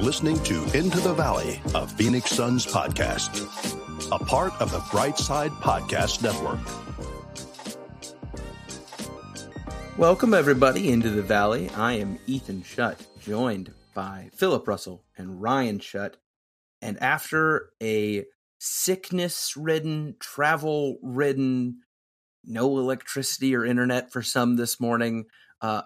listening to Into the Valley, a Phoenix Suns podcast, a part of the Bright Side Podcast Network. Welcome, everybody, into the Valley. I am Ethan Shutt, joined by Philip Russell and Ryan Shutt. And after a sickness ridden, travel ridden, no electricity or internet for some this morning, uh,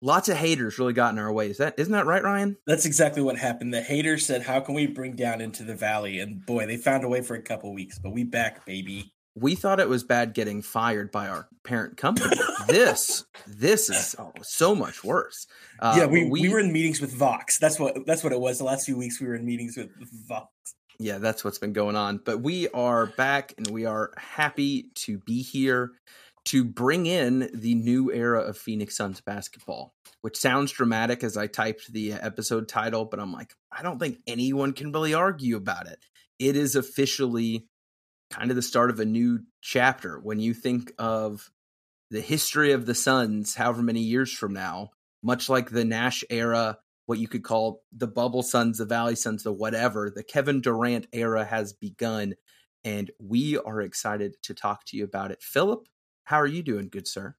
lots of haters really got in our way. Is that isn't that right, Ryan? That's exactly what happened. The haters said, "How can we bring down into the valley?" And boy, they found a way for a couple weeks, but we back, baby. We thought it was bad getting fired by our parent company. this, this is oh, so much worse. Uh, yeah, we, we, we were in meetings with Vox. That's what that's what it was. The last few weeks we were in meetings with Vox. Yeah, that's what's been going on. But we are back and we are happy to be here to bring in the new era of Phoenix Suns basketball, which sounds dramatic as I typed the episode title, but I'm like, I don't think anyone can really argue about it. It is officially kind of the start of a new chapter. When you think of the history of the Suns, however many years from now, much like the Nash era, what you could call the bubble Suns, the Valley Suns, the whatever, the Kevin Durant era has begun. And we are excited to talk to you about it. Philip, how are you doing, good sir?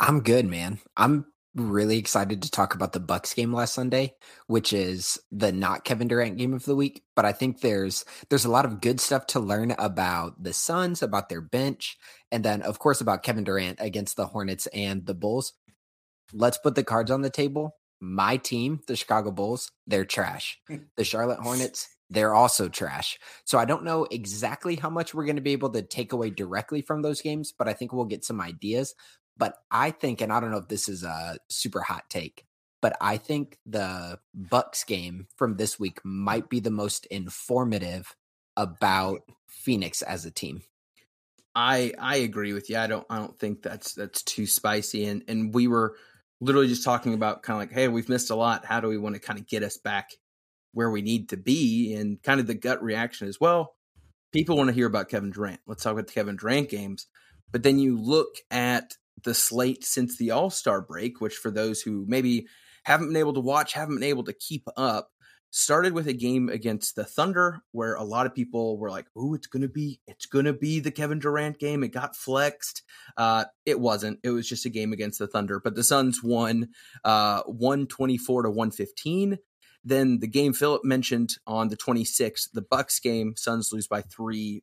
I'm good, man. I'm really excited to talk about the Bucks game last Sunday, which is the not Kevin Durant game of the week. But I think there's there's a lot of good stuff to learn about the Suns, about their bench, and then of course about Kevin Durant against the Hornets and the Bulls. Let's put the cards on the table. My team, the Chicago Bulls, they're trash. Hmm. the Charlotte Hornets, they're also trash. So I don't know exactly how much we're going to be able to take away directly from those games, but I think we'll get some ideas. But I think, and I don't know if this is a super hot take, but I think the Bucks game from this week might be the most informative about Phoenix as a team. I I agree with you. I don't I don't think that's that's too spicy. And and we were literally just talking about kind of like, hey, we've missed a lot. How do we want to kind of get us back where we need to be. And kind of the gut reaction is, well, people want to hear about Kevin Durant. Let's talk about the Kevin Durant games. But then you look at the slate since the All Star break, which for those who maybe haven't been able to watch, haven't been able to keep up, started with a game against the Thunder where a lot of people were like, "Oh, it's gonna be, it's gonna be the Kevin Durant game." It got flexed. Uh, it wasn't. It was just a game against the Thunder, but the Suns won uh, one twenty four to one fifteen. Then the game Philip mentioned on the 26th, the Bucks game, Suns lose by three,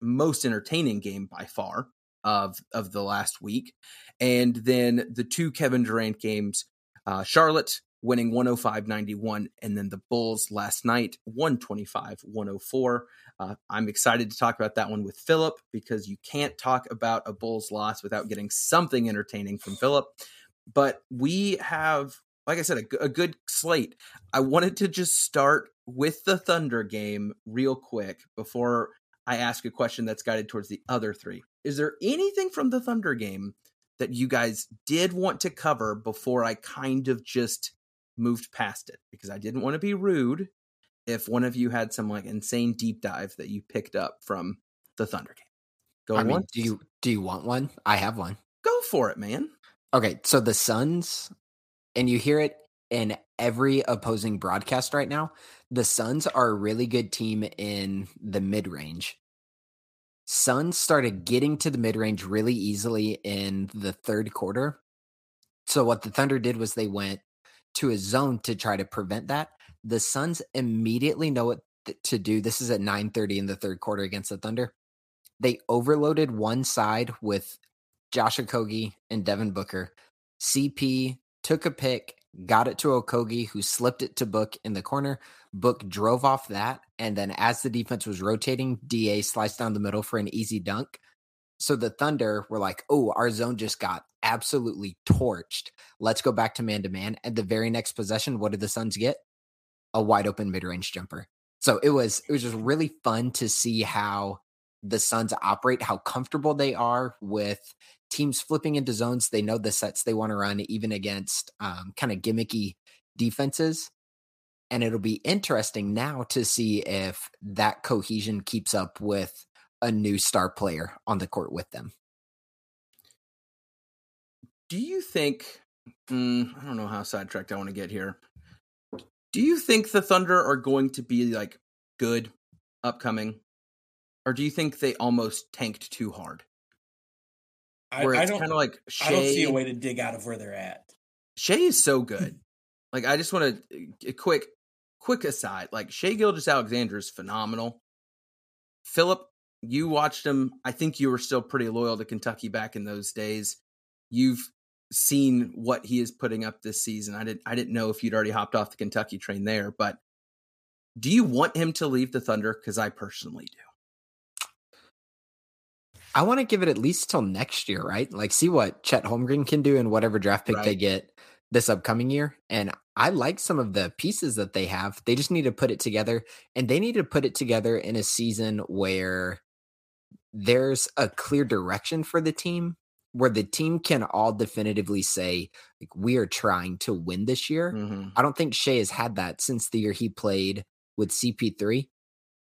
most entertaining game by far of of the last week. And then the two Kevin Durant games, uh, Charlotte winning 105-91 and then the Bulls last night 125-104. Uh, I'm excited to talk about that one with Philip because you can't talk about a Bulls loss without getting something entertaining from Philip. But we have like I said, a, a, good slate. I wanted to just start with the Thunder game real quick before I ask a question that's guided towards the other three. Is there anything from the Thunder game that you guys did want to cover before I kind of just moved past it? Because I didn't want to be rude if one of you had some like insane deep dive that you picked up from the Thunder game. Go I mean, do you do you want one? I have one. Go for it, man. Okay, so the Suns and you hear it in every opposing broadcast right now. The Suns are a really good team in the mid range. Suns started getting to the mid range really easily in the third quarter. So, what the Thunder did was they went to a zone to try to prevent that. The Suns immediately know what to do. This is at 9:30 in the third quarter against the Thunder. They overloaded one side with Josh Okogie and Devin Booker. CP took a pick, got it to Okogie, who slipped it to Book in the corner. Book drove off that. And then as the defense was rotating, DA sliced down the middle for an easy dunk. So the Thunder were like, oh, our zone just got absolutely torched. Let's go back to man to man. And the very next possession, what did the Suns get? A wide open mid range jumper. So it was it was just really fun to see how the Suns operate, how comfortable they are with teams flipping into zones. They know the sets they want to run, even against um, kind of gimmicky defenses. And it'll be interesting now to see if that cohesion keeps up with a new star player on the court with them. Do you think? Mm, I don't know how sidetracked I want to get here. Do you think the Thunder are going to be like good upcoming, or do you think they almost tanked too hard? Where I, it's kind of like Shai, I don't see a way to dig out of where they're at. Shai is so good. like I just want to a eh, eh, quick quick aside. Like Shai Gilgeous-Alexander is phenomenal. Philip, you watched him. I think you were still pretty loyal to Kentucky back in those days. You've seen what he is putting up this season. I didn't I didn't know if you'd already hopped off the Kentucky train there, but do you want him to leave the Thunder? Because I personally do. I want to give it at least till next year, right? Like see what Chet Holmgren can do and whatever draft pick right. they get this upcoming year. And I like some of the pieces that they have. They just need to put it together and they need to put it together in a season where there's a clear direction for the team where the team can all definitively say like we are trying to win this year. Mm-hmm. I don't think Shai has had that since the year he played with CP3.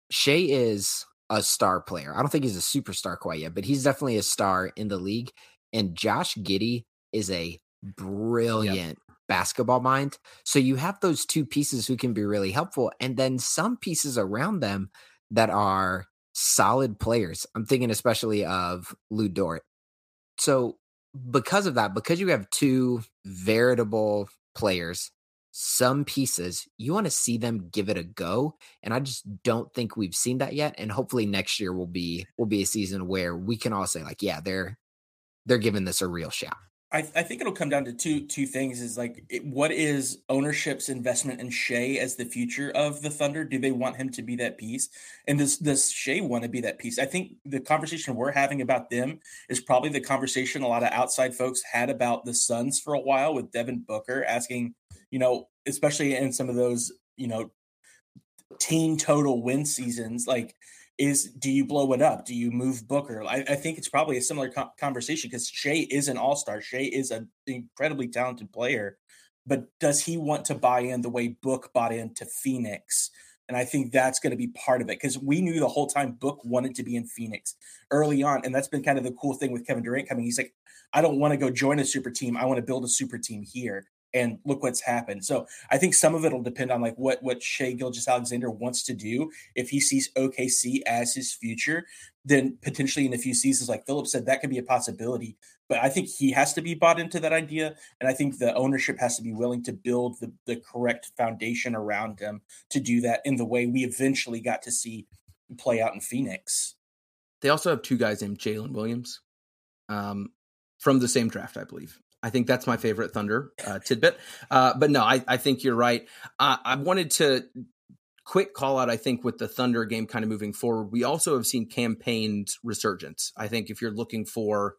Shai is a star player. I don't think he's a superstar quite yet, but he's definitely a star in the league. And Josh Giddey is a brilliant yep. basketball mind. So you have those two pieces who can be really helpful, and then some pieces around them that are solid players. I'm thinking especially of Lu Dort. So because of that, because you have two veritable players some pieces you want to see them give it a go and i just don't think we've seen that yet and hopefully next year will be will be a season where we can all say like yeah they're they're giving this a real shot I, I think it'll come down to two two things is like it, what is ownership's investment in Shai as the future of the Thunder? Do they want him to be that piece? And does does Shai want to be that piece? I think the conversation we're having about them is probably the conversation a lot of outside folks had about the Suns for a while with Devin Booker asking, you know, especially in some of those, you know, team total win seasons, like is do you blow it up? Do you move Booker? I, I think it's probably a similar co- conversation because Shai is an all star. Shai is an incredibly talented player, but does he want to buy in the way Book bought into Phoenix? And I think that's going to be part of it because we knew the whole time Book wanted to be in Phoenix early on. And that's been kind of the cool thing with Kevin Durant coming. He's like, I don't want to go join a super team. I want to build a super team here and look what's happened. So I think some of it will depend on like what what Shai Gilgeous-Alexander wants to do. If he sees OKC as his future, then potentially in a few seasons, like Philip said, that could be a possibility. But I think he has to be bought into that idea, and I think the ownership has to be willing to build the the correct foundation around him to do that in the way we eventually got to see play out in Phoenix. They also have two guys named Jalen Williams, um, from the same draft, I believe. I think that's my favorite Thunder uh, tidbit. Uh, but no, I, I, think you're right. Uh, I wanted to quick call out. I think with the Thunder game kind of moving forward, we also have seen Cam Payne's resurgence. I think if you're looking for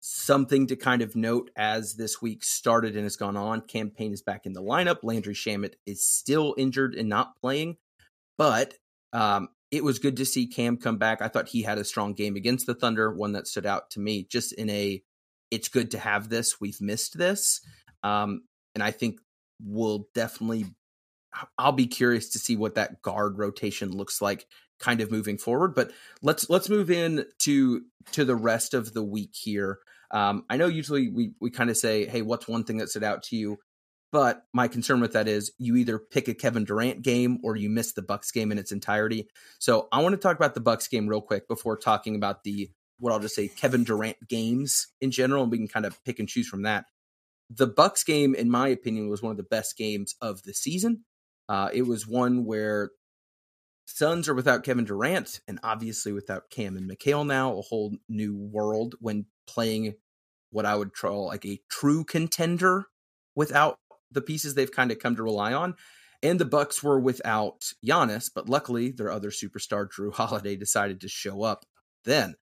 something to kind of note as this week started and has gone on, Cam Payne is back in the lineup. Landry Shamet is still injured and not playing, but um, it was good to see Cam come back. I thought he had a strong game against the Thunder, one that stood out to me just in a it's good to have this. We've missed this. Um, and I think we'll definitely, I'll be curious to see what that guard rotation looks like kind of moving forward. But let's, let's move in to, to the rest of the week here. Um, I know usually we, we kind of say, Hey, what's one thing that stood out to you? But my concern with that is you either pick a Kevin Durant game or you miss the Bucks game in its entirety. So I want to talk about the Bucks game real quick before talking about the what I'll just say Kevin Durant games in general, and we can kind of pick and choose from that. The Bucks game, in my opinion, was one of the best games of the season. Uh, it was one where Suns are without Kevin Durant, and obviously without Cam and Mikal now, a whole new world when playing what I would call like a true contender without the pieces they've kind of come to rely on. And the Bucks were without Giannis, but luckily their other superstar, Jrue Holiday, decided to show up then.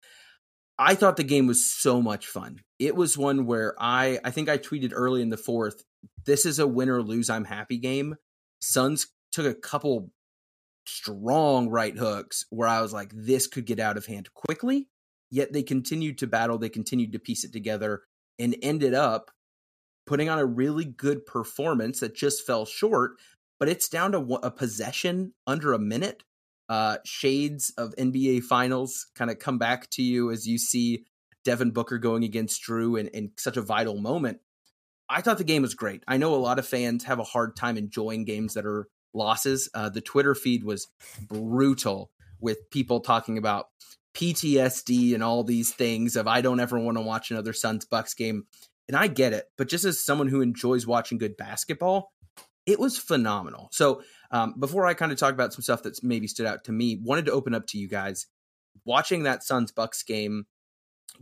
I thought the game was so much fun. It was one where I I think I tweeted early in the fourth, this is a win or lose I'm happy game. Suns took a couple strong right hooks where I was like, this could get out of hand quickly. Yet they continued to battle, they continued to piece it together and ended up putting on a really good performance that just fell short. But it's down to a possession under a minute uh, shades of NBA Finals kind of come back to you as you see Devin Booker going against Jrue in, in such a vital moment. I thought the game was great. I know a lot of fans have a hard time enjoying games that are losses. Uh, the Twitter feed was brutal with people talking about PTSD and all these things of I don't ever want to watch another Suns Bucks game. And I get it, but just as someone who enjoys watching good basketball, it was phenomenal. So um, before I kind of talk about some stuff that's maybe stood out to me, wanted to open up to you guys. Watching that Suns Bucks game,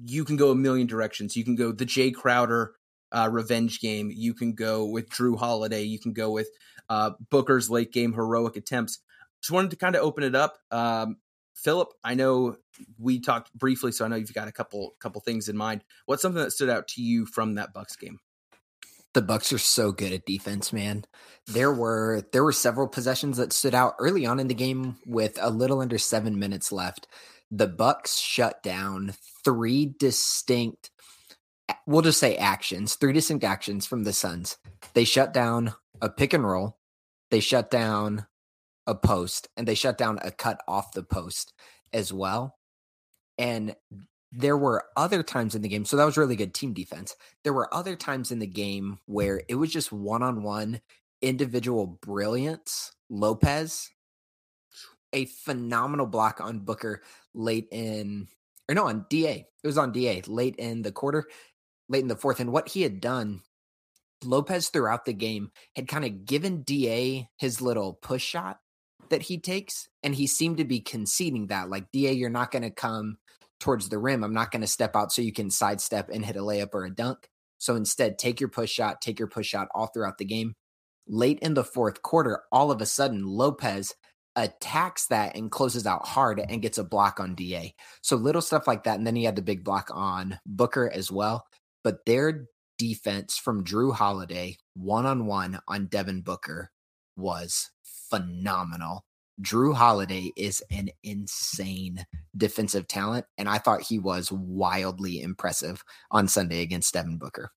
you can go a million directions. You can go the Jay Crowder uh, revenge game. You can go with Jrue Holiday. You can go with uh, Booker's late game heroic attempts. Just wanted to kind of open it up. Um, Philip, I know we talked briefly, so I know you've got a couple couple things in mind. What's something that stood out to you from that Bucks game? The Bucks are so good at defense, man. There were there were several possessions that stood out early on in the game with a little under 7 minutes left. The Bucks shut down three distinct we'll just say actions, three distinct actions from the Suns. They shut down a pick and roll, they shut down a post, and they shut down a cut off the post as well. And there were other times in the game, so that was really good team defense. There were other times in the game where it was just one on one individual brilliance. Lopez, a phenomenal block on Booker late in, or no, on DA. It was on DA late in the quarter late in the fourth. And what he had done, Lopez throughout the game had kind of given DA his little push shot that he takes. And he seemed to be conceding that, like, DA, you're not going to come towards the rim. I'm not going to step out so you can sidestep and hit a layup or a dunk. So instead, take your push shot, take your push shot all throughout the game. Late in the fourth quarter, all of a sudden, Lopez attacks that and closes out hard and gets a block on DA. So little stuff like that. And then he had the big block on Booker as well but their defense from Jrue Holiday one on one on Devin Booker was phenomenal. Jrue Holiday is an insane defensive talent, and I thought he was wildly impressive on Sunday against Devin Booker.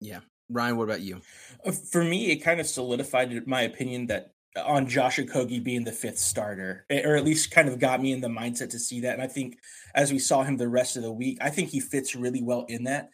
Yeah. Ryan, what about you? Uh, for me, it kind of solidified my opinion that uh, on Josh Okogie being the fifth starter, or at least kind of got me in the mindset to see that. And I think as we saw him the rest of the week, I think he fits really well in that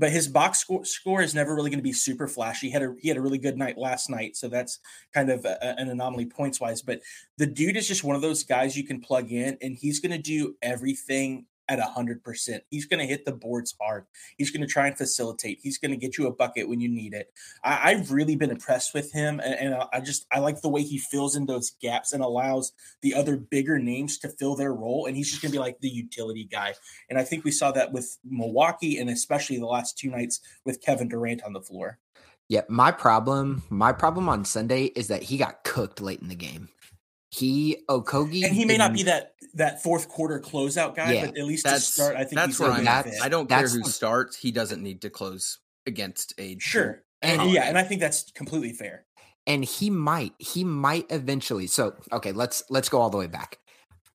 but his box score, score is never really going to be super flashy. He had a he had a really good night last night, so that's kind of a, an anomaly points wise. But the dude is just one of those guys you can plug in, and he's going to do everything at 100%. He's going to hit the boards hard. He's going to try and facilitate. He's going to get you a bucket when you need it. I, have really been impressed with him. And, and, I just, I like the way he fills in those gaps and allows the other bigger names to fill their role. And he's just going to be like the utility guy. And I think we saw that with Milwaukee and especially the last two nights with Kevin Durant on the floor. Yeah, my problem, my problem on Sunday is that he got cooked late in the game. He Okogie, and he may not be that that fourth quarter closeout guy, yeah, but at least to start, I think that's where I'm at. I don't care who starts; he doesn't need to close against age. sure. And, yeah, and I think that's completely fair. And he might, he might eventually. So okay, let's let's go all the way back.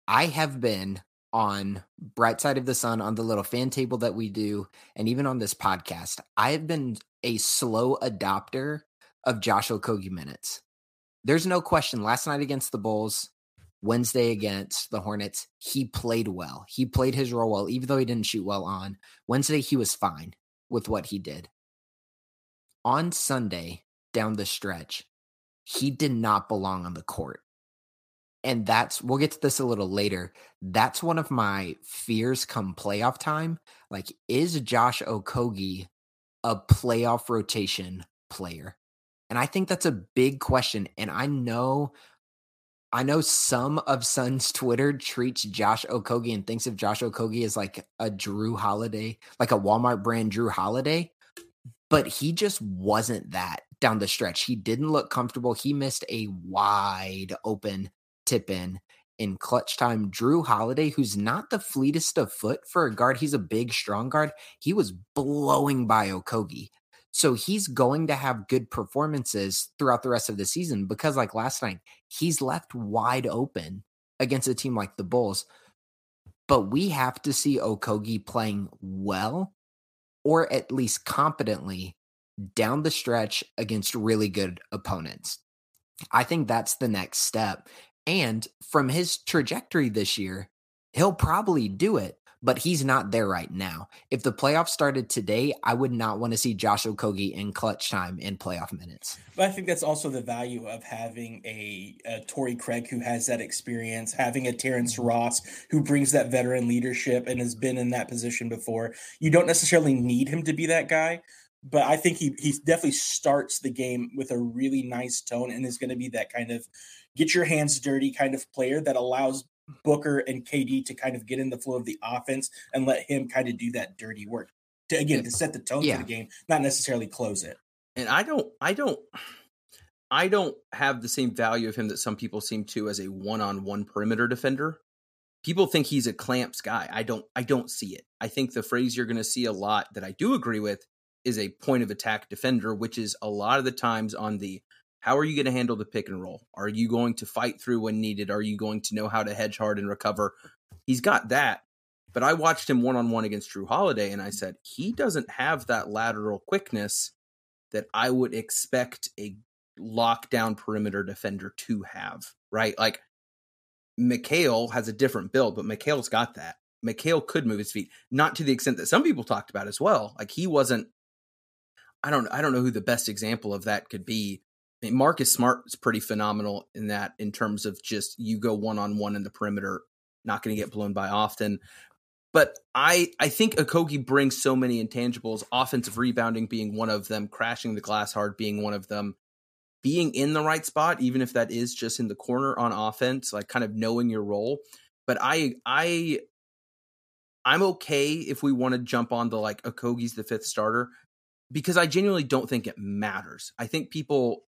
I have been on Bright Side of the Sun on the little fan table that we do, and even on this podcast. I have been a slow adopter of Josh Okogie minutes there's no question. Last night against the Bulls, Wednesday against the Hornets, he played well. He played his role well, even though he didn't shoot well on Wednesday. He was fine with what he did. On Sunday, down the stretch, he did not belong on the court. And that's, we'll get to this a little later. That's one of my fears come playoff time. Like, is Josh Okogie a playoff rotation player? And I think that's a big question. And I know I know some of Sun's Twitter treats Josh Okogie and thinks of Josh Okogie as like a Jrue Holiday, like a Walmart brand Jrue Holiday, but he just wasn't that down the stretch. He didn't look comfortable. He missed a wide open tip in in clutch time. Jrue Holiday, who's not the fleetest of foot for a guard, he's a big, strong guard. He was blowing by Okogie. So he's going to have good performances throughout the rest of the season because, like last night, he's left wide open against a team like the Bulls. But we have to see Okogie playing well or at least competently down the stretch against really good opponents. I think that's the next step. And from his trajectory this year, he'll probably do it. But he's not there right now. If the playoffs started today, I would not want to see Josh Okogie in clutch time in playoff minutes. But I think that's also the value of having a, a Torrey Craig who has that experience, having a Terrence mm-hmm. Ross who brings that veteran leadership and has been in that position before. You don't necessarily need him to be that guy, but I think he he definitely starts the game with a really nice tone and is going to be that kind of get your hands dirty kind of player that allows Booker and KD to kind of get in the flow of the offense and let him kind of do that dirty work to again to set the tone yeah. for the game, not necessarily close it. And I don't, I don't, I don't have the same value of him that some people seem to as a one-on-one perimeter defender. People think he's a clamps guy. I don't, I don't see it. I think the phrase you're going to see a lot that I do agree with is a point of attack defender, which is a lot of the times on the how are you going to handle the pick and roll? Are you going to fight through when needed? Are you going to know how to hedge hard and recover? He's got that. But I watched him one on one against Jrue Holiday and I said, he doesn't have that lateral quickness that I would expect a lockdown perimeter defender to have, right? Like Mikal has a different build, but Mikal's got that. Mikal could move his feet, not to the extent that some people talked about as well. Like he wasn't I don't I don't know who the best example of that could be, Marcus Smart is pretty phenomenal in that, in terms of just you go one on one in the perimeter, not going to get blown by often. But I I think Okogie brings so many intangibles, offensive rebounding being one of them, crashing the glass hard being one of them, being in the right spot, even if that is just in the corner on offense, like kind of knowing your role. But I I I'm okay if we want to jump on the like Okogie's the fifth starter because I genuinely don't think it matters. I think people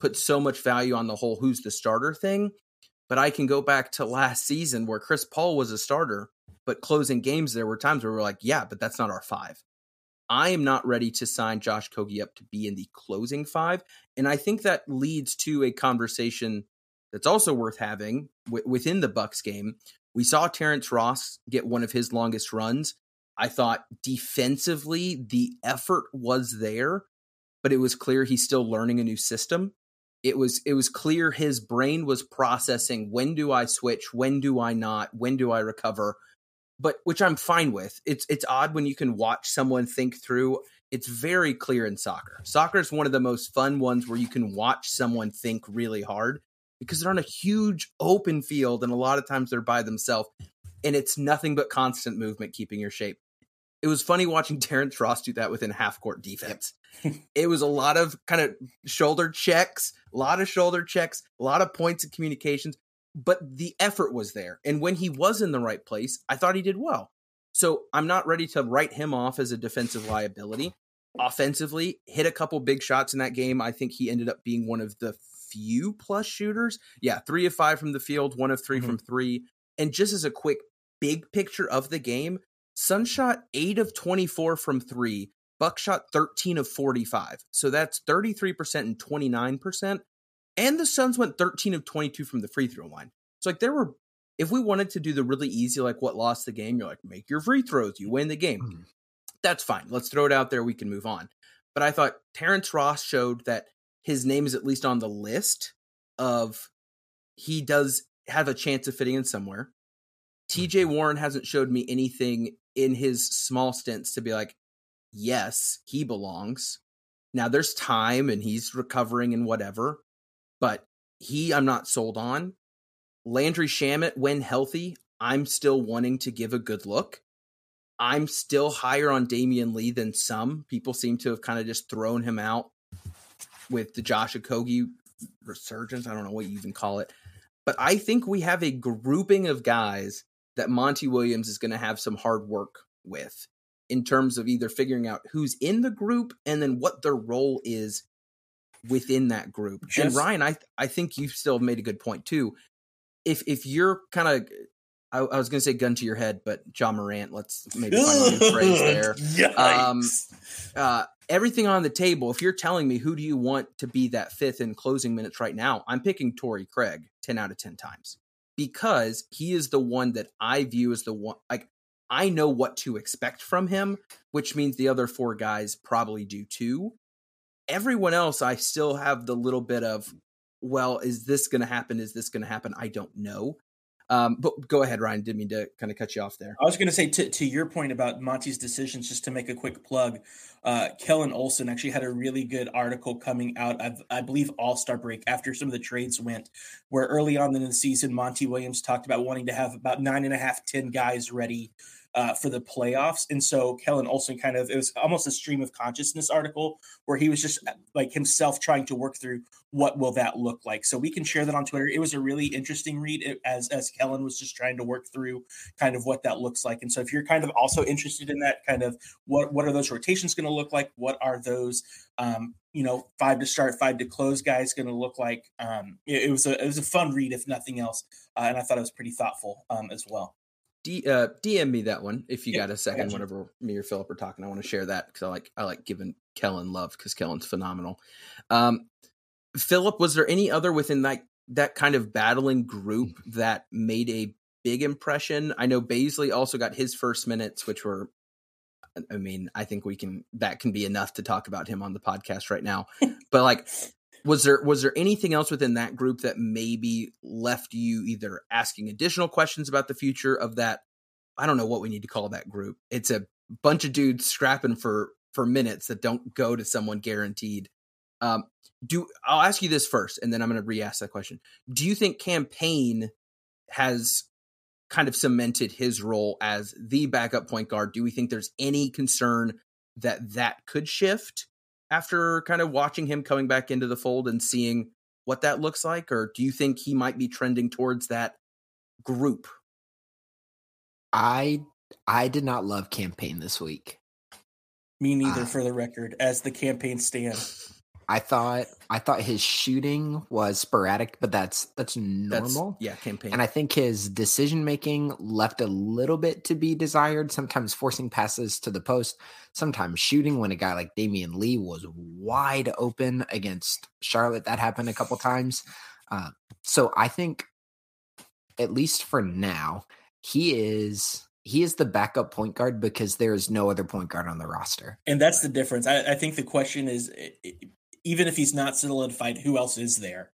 put so much value on the whole who's the starter thing. But I can go back to last season where Chris Paul was a starter, but closing games, there were times where we are like, yeah, but that's not our five. I am not ready to sign Josh Okogie up to be in the closing five. And I think that leads to a conversation that's also worth having w- within the Bucks game. We saw Terrence Ross get one of his longest runs. I thought defensively, the effort was there, but it was clear he's still learning a new system it was it was clear his brain was processing when do I switch, when do I not, when do I recover, but which I'm fine with. It's it's odd when you can watch someone think through. It's very clear in soccer. Soccer is one of the most fun ones where you can watch someone think really hard because they're on a huge open field and a lot of times they're by themselves and it's nothing but constant movement keeping your shape it was funny watching Terrence Ross do that within half court defense. it was a lot of kind of shoulder checks, a lot of shoulder checks, a lot of points of communications, but the effort was there. And when he was in the right place, I thought he did well. So I'm not ready to write him off as a defensive liability. Offensively, hit a couple big shots in that game. I think he ended up being one of the few plus shooters. Yeah, three of five from the field, one of 3 mm-hmm. from three. And just as a quick big picture of the game, Sun shot 8 of 24 from 3. Buck shot 13 of 45. So that's 33% and 29%. And the Suns went 13 of 22 from the free throw line. So like there were if we wanted to do the really easy like what lost the game, you're like make your free throws, you win the game. Mm-hmm. That's fine. Let's throw it out there, we can move on. But I thought Terrence Ross showed that his name is at least on the list of he does have a chance of fitting in somewhere. TJ Warren hasn't showed me anything in his small stints to be like, yes, he belongs. Now there's time and he's recovering and whatever, but he I'm not sold on. Landry Shamet, when healthy, I'm still wanting to give a good look. I'm still higher on Damion Lee than some. People seem to have kind of just thrown him out with the Josh Okogie resurgence. I don't know what you even call it. But I think we have a grouping of guys that Monty Williams is going to have some hard work with in terms of either figuring out who's in the group and then what their role is within that group. Just, and Ryan, I I think you've still made a good point too. If if you're kind of I, I, was going to say gun to your head, but Ja Morant. Let's maybe find a new phrase there. Um, uh, everything on the table. If you're telling me who do you want to be that fifth in closing minutes right now, I'm picking Torrey Craig ten out of ten times because he is the one that I view as the one like I know what to expect from him, which means the other four guys probably do too. Everyone else I still have the little bit of well, is this going to happen? Is this going to happen? I don't know. Um, but go ahead, Ryan. Didn't mean to kind of cut you off there. I was going to say to, to your point about Monty's decisions, just to make a quick plug, uh, Kellan Olson actually had a really good article coming out, of, I believe, All Star break after some of the trades went, where early on in the season, Monty Williams talked about wanting to have about nine and a half, ten guys ready uh, for the playoffs. And so Kellan Olson kind of, it was almost a stream of consciousness article where he was just uh, like himself trying to work through what will that look like. So we can share that on Twitter. It was a really interesting read as, as Kellan was just trying to work through kind of what that looks like. And so if you're kind of also interested in that kind of what, what are those rotations going to look like? What are those, um, you know, five to start, five to close guys going to look like? Um, it, it, was a, it was a fun read, if nothing else. Uh, and I thought it was pretty thoughtful um, as well. D, uh, DM me that one if you yeah, got a second. Whenever me or Philip are talking, I want to share that because I like I like giving Kellan love because Kellan's phenomenal. Um, Philip, was there any other within that that kind of battling group that made a big impression? I know Bazley also got his first minutes, which were, I mean, I think we can that can be enough to talk about him on the podcast right now. but like, was there was there anything else within that group that maybe left you either asking additional questions about the future of that i don't know what we need to call that group. It's a bunch of dudes scrapping for for minutes that don't go to someone guaranteed. Um do i'll ask you this first and then i'm going to re-ask that question. Do you think Cam Payne has kind of cemented his role as the backup point guard? Do we think there's any concern that that could shift after kind of watching him coming back into the fold and seeing what that looks like? Or do you think he might be trending towards that group? I I did not love Cam Payne this week. Me neither, uh, for the record, as the campaign Payne stand. I thought I thought his shooting was sporadic, but that's that's normal. That's, yeah, Cam Payne. And I think his decision making left a little bit to be desired. Sometimes forcing passes to the post, sometimes shooting when a guy like Damion Lee was wide open against Charlotte. That happened a couple times. Uh, so I think, at least for now, he is he is the backup point guard because there is no other point guard on the roster. And that's the difference. I, I think the question is even if he's not solidified, who else is there?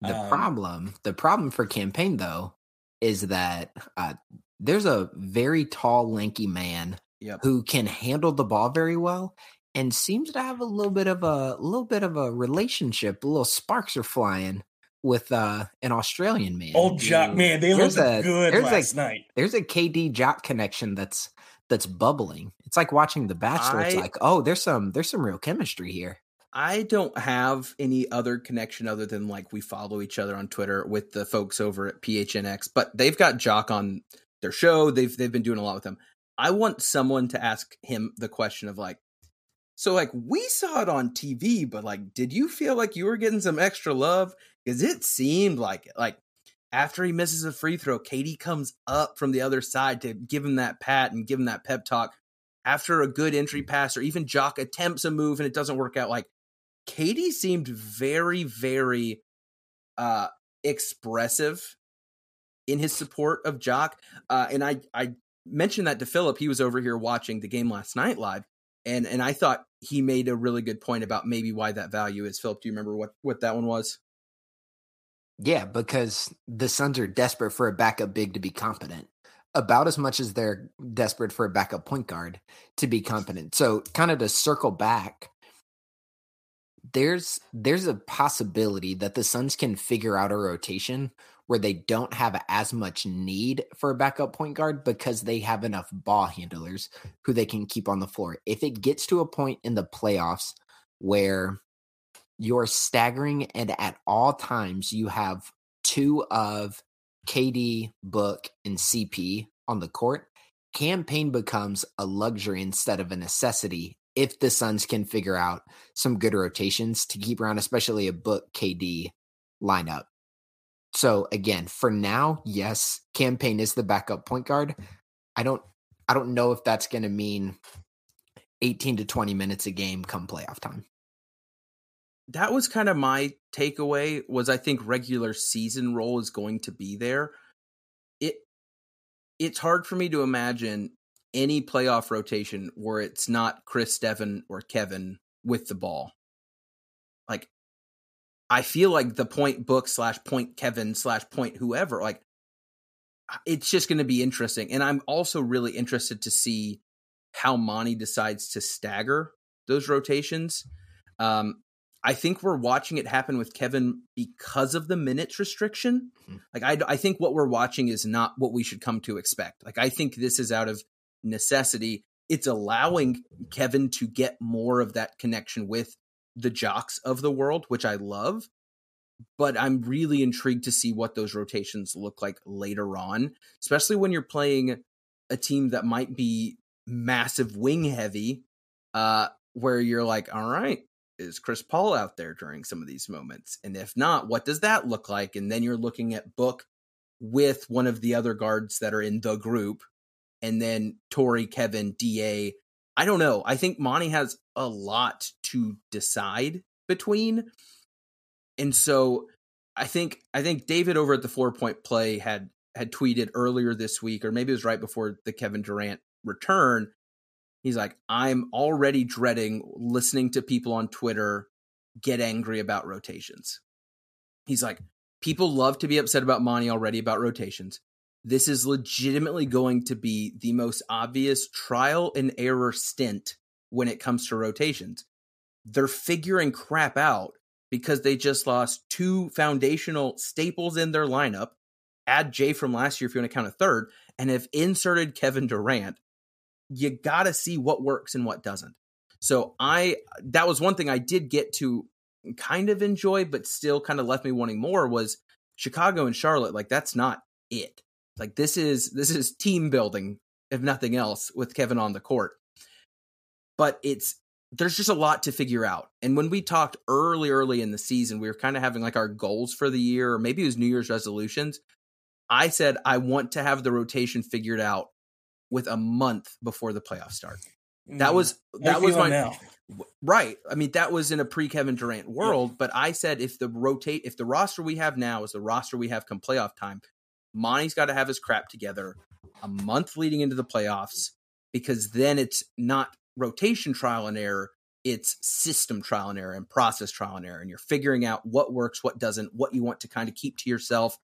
The um, problem, the problem for Cam Payne though, is that uh, there's a very tall, lanky man yep. who can handle the ball very well and seems to have a little bit of a, a little bit of a relationship. A little sparks are flying with uh an Australian man. Old Jock man, they looked good last a, night. There's a KD Jock connection that's that's bubbling. It's like watching The Bachelor. I, it's like, oh, there's some there's some real chemistry here. I don't have any other connection other than like we follow each other on Twitter with the folks over at PHNX, but they've got Jock on their show. They've they've been doing a lot with them. I want someone to ask him the question of like, so like we saw it on TV, but like, did you feel like you were getting some extra love? Because it seemed like. Like after he misses a free throw, KD comes up from the other side to give him that pat and give him that pep talk. After a good entry pass, or even Jock attempts a move and it doesn't work out, like KD seemed very, very uh, expressive in his support of Jock. Uh, and I, I mentioned that to Philip. He was over here watching the game last night live, and and I thought he made a really good point about maybe why that value is. Philip, do you remember what what that one was? Yeah, because the Suns are desperate for a backup big to be competent, about as much as they're desperate for a backup point guard to be competent. So, kind of to circle back there's there's a possibility that the Suns can figure out a rotation where they don't have as much need for a backup point guard because they have enough ball handlers who they can keep on the floor. If it gets to a point in the playoffs where you're staggering and at all times you have two of KD, Book, and CP on the court, Cam Payne becomes a luxury instead of a necessity if the Suns can figure out some good rotations to keep around, especially a book KD lineup. So again, for now, yes, Cam Payne is the backup point guard. I don't I don't know if that's going to mean 18 to 20 minutes a game come playoff time. That was kind of my takeaway was I think regular season role is going to be there. It it's hard for me to imagine any playoff rotation where it's not Chris, Devin, or Kevin with the ball. Like, I feel like the point book slash point Kevin slash point whoever, like, it's just going to be interesting. And I'm also really interested to see how Monty decides to stagger those rotations. Um, I think we're watching it happen with Kevin because of the minutes restriction. Mm-hmm. Like I, I think what we're watching is not what we should come to expect. Like I think this is out of necessity. It's allowing Kevin to get more of that connection with the jocks of the world, which I love. But I'm really intrigued to see what those rotations look like later on, especially when you're playing a team that might be massive wing heavy, uh, where you're like, all right, is Chris Paul out there during some of these moments? And if not, what does that look like? And then you're looking at Book with one of the other guards that are in the group, and then Torrey, Kevin, DA. I don't know. I think Monty has a lot to decide between. And so I think I think David over at the four point play had had tweeted earlier this week, or maybe it was right before the Kevin Durant return, He's like, I'm already dreading listening to people on Twitter get angry about rotations. He's like, people love to be upset about Monty already about rotations. This is legitimately going to be the most obvious trial and error stint when it comes to rotations. They're figuring crap out because they just lost two foundational staples in their lineup. Add Jay from last year if you want to count a third, and have inserted Kevin Durant you got to see what works and what doesn't. So I that was one thing I did get to kind of enjoy, but still kind of left me wanting more was Chicago and Charlotte. Like that's not it. Like this is this is team building, if nothing else, with Kevin on the court. But it's there's just a lot to figure out. And when we talked early, early in the season, we were kind of having like our goals for the year, or maybe it was New Year's resolutions. I said I want to have the rotation figured out with a month before the playoffs start. That mm. was that was my now. right. I mean, that was in a pre Kevin Durant world. Yeah. But I said if the rotate, if the roster we have now is the roster we have come playoff time, Monty's got to have his crap together a month leading into the playoffs because then it's not rotation trial and error. It's system trial and error and process trial and error. And you're figuring out what works, what doesn't, what you want to kind of keep to yourself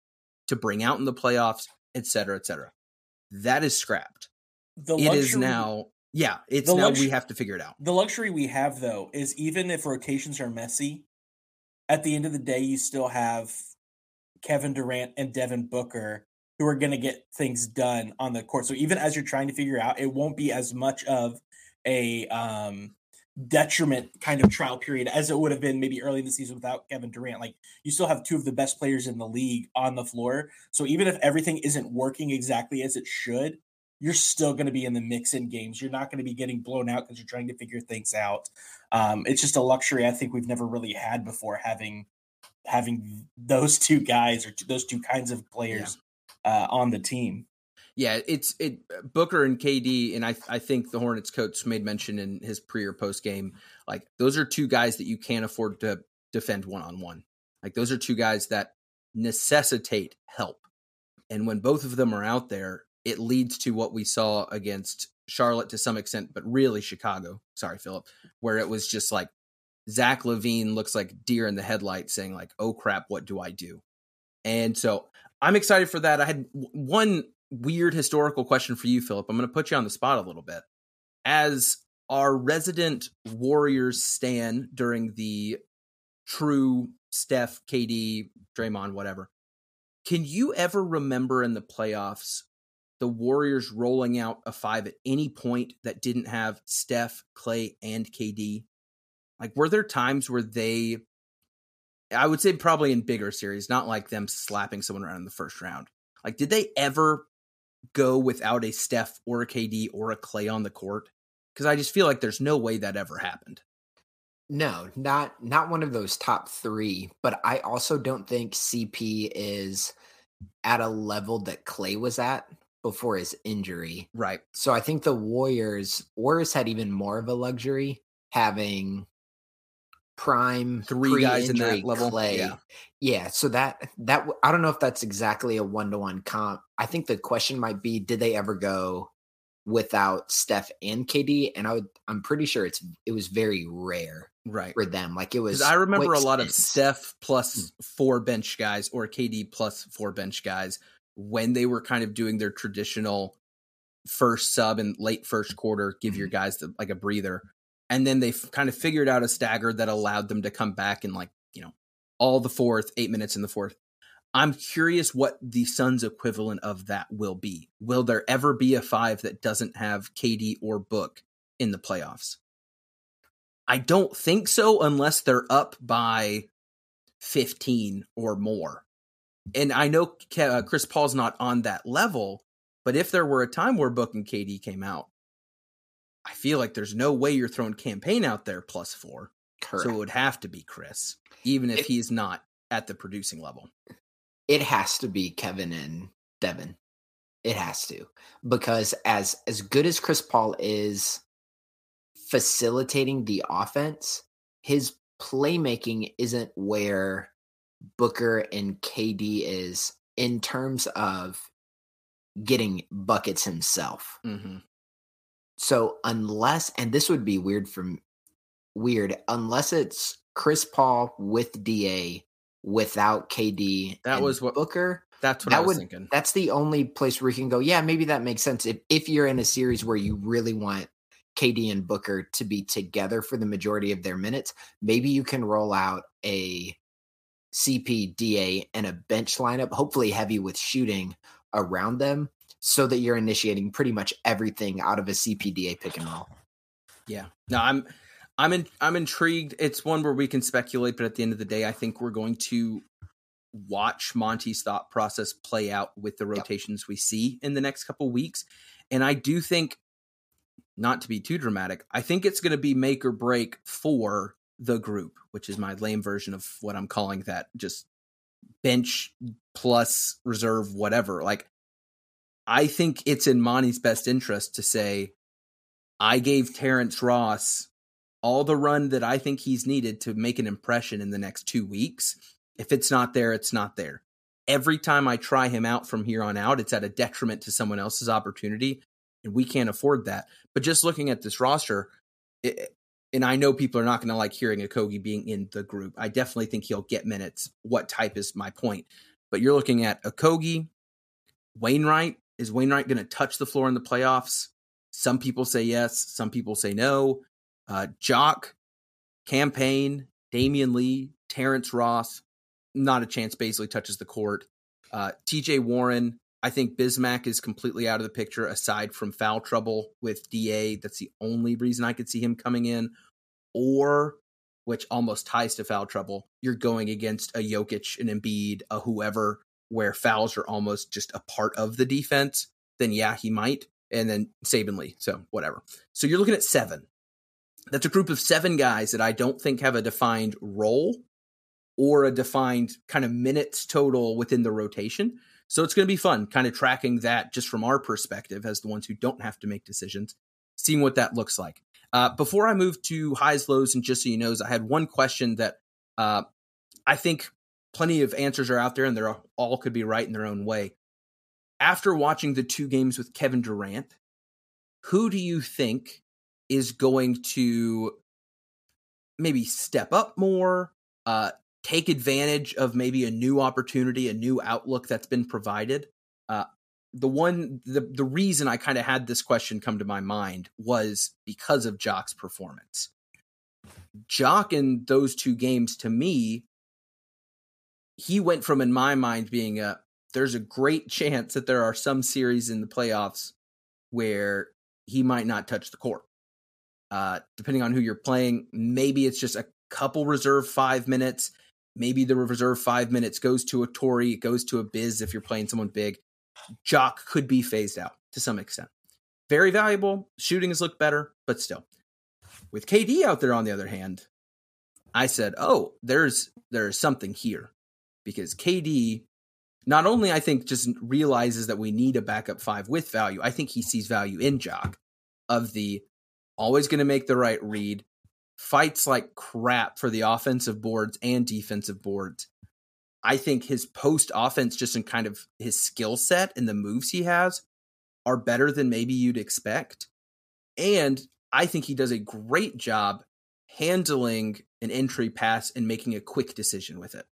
to bring out in the playoffs, et cetera, et cetera. That is scrapped the luxury, it is now yeah it's now we have to figure it out the luxury we have though is even if rotations are messy at the end of the day you still have kevin durant and devin booker who are going to get things done on the court so even as you're trying to figure out it won't be as much of a um detriment kind of trial period as it would have been maybe early in the season without Kevin Durant. Like you still have two of the best players in the league on the floor. So even if everything isn't working exactly as it should, you're still going to be in the mix in games. You're not going to be getting blown out because you're trying to figure things out. Um, it's just a luxury I think we've never really had before having having those two guys or those two kinds of players yeah. uh, on the team. Yeah, it's it Booker and KD, and I I think the Hornets coach made mention in his pre or post game, like those are two guys that you can't afford to defend one on one. Like those are two guys that necessitate help. And when both of them are out there, it leads to what we saw against Charlotte to some extent, but really Chicago. Sorry, Philip, where it was just like Zach LaVine looks like deer in the headlights saying, like, oh crap, what do I do? And so I'm excited for that. I had one weird historical question for you, Philip. I'm going to put you on the spot a little bit. As our resident Warriors stand during the true Steph, KD, Draymond, whatever, can you ever remember in the playoffs the Warriors rolling out a five at any point that didn't have Steph, Clay, and KD? Like, were there times where they, I would say probably in bigger series, not like them slapping someone around in the first round. Like, did they ever go without a Steph or a KD or a Clay on the court? Because I just feel like there's no way that ever happened. No, not not one of those top three. But I also don't think CP is at a level that Clay was at before his injury. Right. So I think the Warriors Warriors had even more of a luxury having prime three guys in that level. Clay. Yeah. yeah. So that that I don't know if that's exactly a one to one comp. I think the question might be, did they ever go without Steph and KD? And I would I'm pretty sure it's it was very rare. Right. For them. Like it was I remember a lot of Steph hmm. four bench guys or KD plus four bench guys when they were kind of doing their traditional first sub and late first quarter, give your guys the, like a breather. And then they f- kind of figured out a stagger that allowed them to come back in like, you know, all the fourth, eight minutes in the fourth. I'm curious what the Suns equivalent of that will be. Will there ever be a five that doesn't have KD or Book in the playoffs? I don't think so unless they're up by 15 or more. And I know uh, Chris Paul's not on that level, but if there were a time where Book and KD came out, I feel like there's no way you're throwing Cam Payne out there plus four. Correct. So it would have to be Chris, even if it, he's not at the producing level. It has to be Kevin and Devin. It has to. Because as as good as Chris Paul is facilitating the offense, his playmaking isn't where Booker and KD is in terms of getting buckets himself. Mm-hmm. So unless, and this would be weird from weird, unless it's Chris Paul with Da without KD. That was what Booker. That's what that I was would, thinking. That's the only place where you can go. Yeah, maybe that makes sense. If if you're in a series where you really want KD and Booker to be together for the majority of their minutes, maybe you can roll out a CPDA and a bench lineup, hopefully heavy with shooting around them, so that you're initiating pretty much everything out of a CPDA pick and roll. Yeah. No, I'm I'm in, I'm intrigued. It's one where we can speculate, but at the end of the day, I think we're going to watch Monty's thought process play out with the rotations yep. we see in the next couple weeks. And I do think not to be too dramatic, I think it's going to be make or break for the group, which is my lame version of what I'm calling that just bench plus reserve, whatever. Like, I think it's in Monty's best interest to say, I gave Terrence Ross all the run that I think he's needed to make an impression in the next two weeks. If it's not there, it's not there. Every time I try him out from here on out, it's at a detriment to someone else's opportunity and we can't afford that. But just looking at this roster, it, and I know people are not going to like hearing Okogie being in the group. I definitely think he'll get minutes. What type is my point? But you're looking at Okogie, Wainwright. Is Wainwright going to touch the floor in the playoffs? Some people say yes. Some people say no. Uh, Jock, Cam Payne, Damion Lee, Terrence Ross. Not a chance. Basically touches the court. Uh, T.J. Warren, I think Bismack is completely out of the picture aside from foul trouble with DA. That's the only reason I could see him coming in. Or, which almost ties to foul trouble, you're going against a Jokic, an Embiid, a whoever, where fouls are almost just a part of the defense. Then, yeah, he might. And then Saben Lee. So, whatever. So, you're looking at seven. That's a group of seven guys that I don't think have a defined role or a defined kind of minutes total within the rotation. So it's going to be fun kind of tracking that just from our perspective as the ones who don't have to make decisions, seeing what that looks like. Uh, before I move to highs, lows, and just so you know, I had one question that uh, I think plenty of answers are out there and they're all could be right in their own way. After watching the two games with Kevin Durant, who do you think is going to maybe step up more, uh, take advantage of maybe a new opportunity, a new outlook that's been provided. Uh, the one, the the reason I kind of had this question come to my mind was because of Jock's performance. Jock in those two games, to me, he went from in my mind being a there's a great chance that there are some series in the playoffs where he might not touch the court. Uh, depending on who you're playing, maybe it's just a couple reserve five minutes maybe the reserve five minutes goes to a Torrey, it goes to a Biz if you're playing someone big. Jock could be phased out to some extent. Very valuable. Shooting has looked better, but still. With KD out there, on the other hand, I said, "Oh, there's there's something here," because KD not only I think just realizes that we need a backup five with value. I think he sees value in Jock of the always going to make the right read, fights like crap for the offensive boards and defensive boards. I think his post offense, just in kind of his skill set and the moves he has, are better than maybe you'd expect. And I think he does a great job handling an entry pass and making a quick decision with it.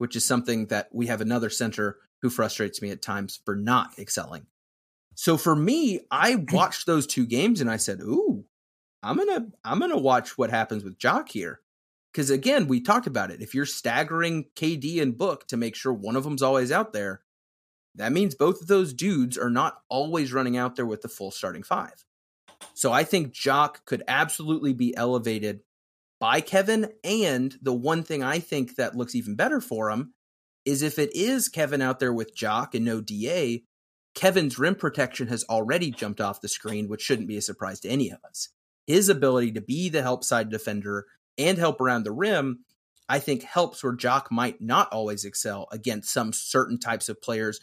Which is something that we have another center who frustrates me at times for not excelling. So for me, I watched those two games and I said, "Ooh, I'm gonna I'm gonna watch what happens with Jock here." Because again, we talked about it. If you're staggering KD and Book to make sure one of them's always out there, that means both of those dudes are not always running out there with the full starting five. So I think Jock could absolutely be elevated by Kevin. And the one thing I think that looks even better for him is if it is Kevin out there with Jock and no DA, Kevin's rim protection has already jumped off the screen, which shouldn't be a surprise to any of us. His ability to be the help side defender and help around the rim, I think helps where Jock might not always excel against some certain types of players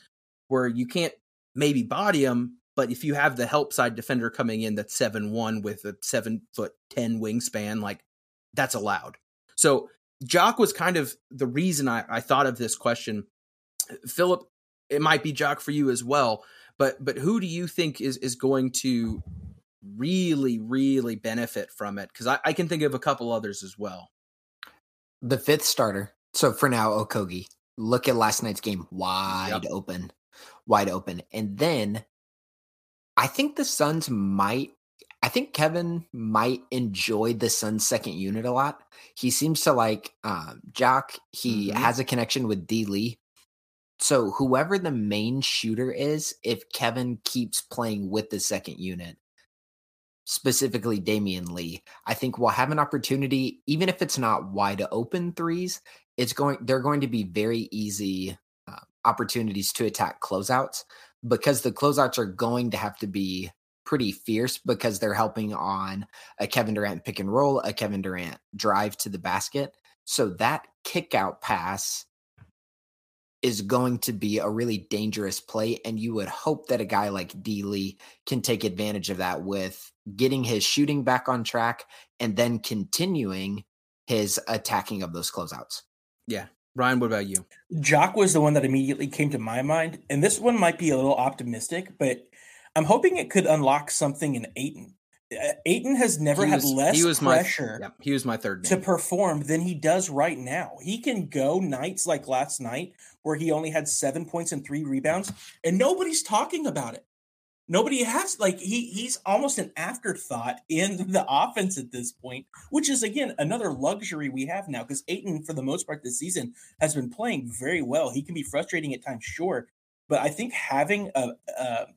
where you can't maybe body them, but if you have the help side defender coming in that's seven one with a seven foot ten wingspan, like that's allowed. So Jock was kind of the reason I, I thought of this question. Philip, it might be Jock for you as well, but but who do you think is is going to really really benefit from it? Because I, I can think of a couple others as well. The fifth starter. So for now, Okogie. Look at last night's game, wide yep. open, wide open, and then I think the Suns might I think Kevin might enjoy the Suns second unit a lot. He seems to like um, Jock. He mm-hmm. has a connection with D Lee. So whoever the main shooter is, if Kevin keeps playing with the second unit, specifically Damion Lee, I think we'll have an opportunity, even if it's not wide open threes, it's going they're going to be very easy uh, opportunities to attack closeouts because the closeouts are going to have to be pretty fierce because they're helping on a Kevin Durant pick and roll, a Kevin Durant drive to the basket. So that kick out pass is going to be a really dangerous play. And you would hope that a guy like D Lee can take advantage of that with getting his shooting back on track and then continuing his attacking of those closeouts. Yeah. Ryan, what about you? Jock was the one that immediately came to my mind. And this one might be a little optimistic, but I'm hoping it could unlock something in Ayton. Uh, Ayton has never he had less he was pressure. My, yeah, he was my third name. to perform than he does right now. He can go nights like last night where he only had seven points and three rebounds, and nobody's talking about it. Nobody has like he he's almost an afterthought in the offense at this point, which is again another luxury we have now because Ayton, for the most part this season, has been playing very well. He can be frustrating at times, sure, but I think having a, a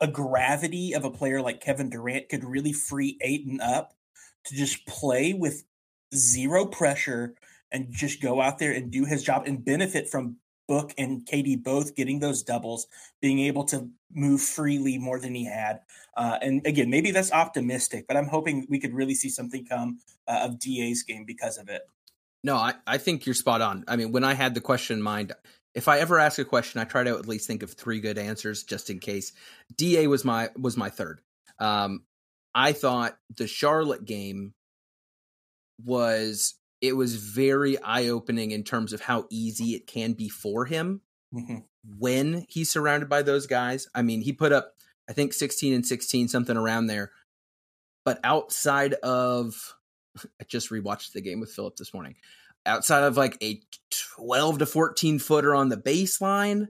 a gravity of a player like Kevin Durant could really free Ayton up to just play with zero pressure and just go out there and do his job and benefit from Book and KD both getting those doubles, being able to move freely more than he had. Uh, and again, maybe that's optimistic, but I'm hoping we could really see something come uh, of DA's game because of it. No, I, I think you're spot on. I mean, when I had the question in mind, if I ever ask a question, I try to at least think of three good answers just in case. Da was my was my third. Um, I thought the Charlotte game was it was very eye opening in terms of how easy it can be for him mm-hmm. when he's surrounded by those guys. I mean, he put up I think 16 and 16 something around there. But outside of I just rewatched the game with Philip this morning outside of like a 12 to 14 footer on the baseline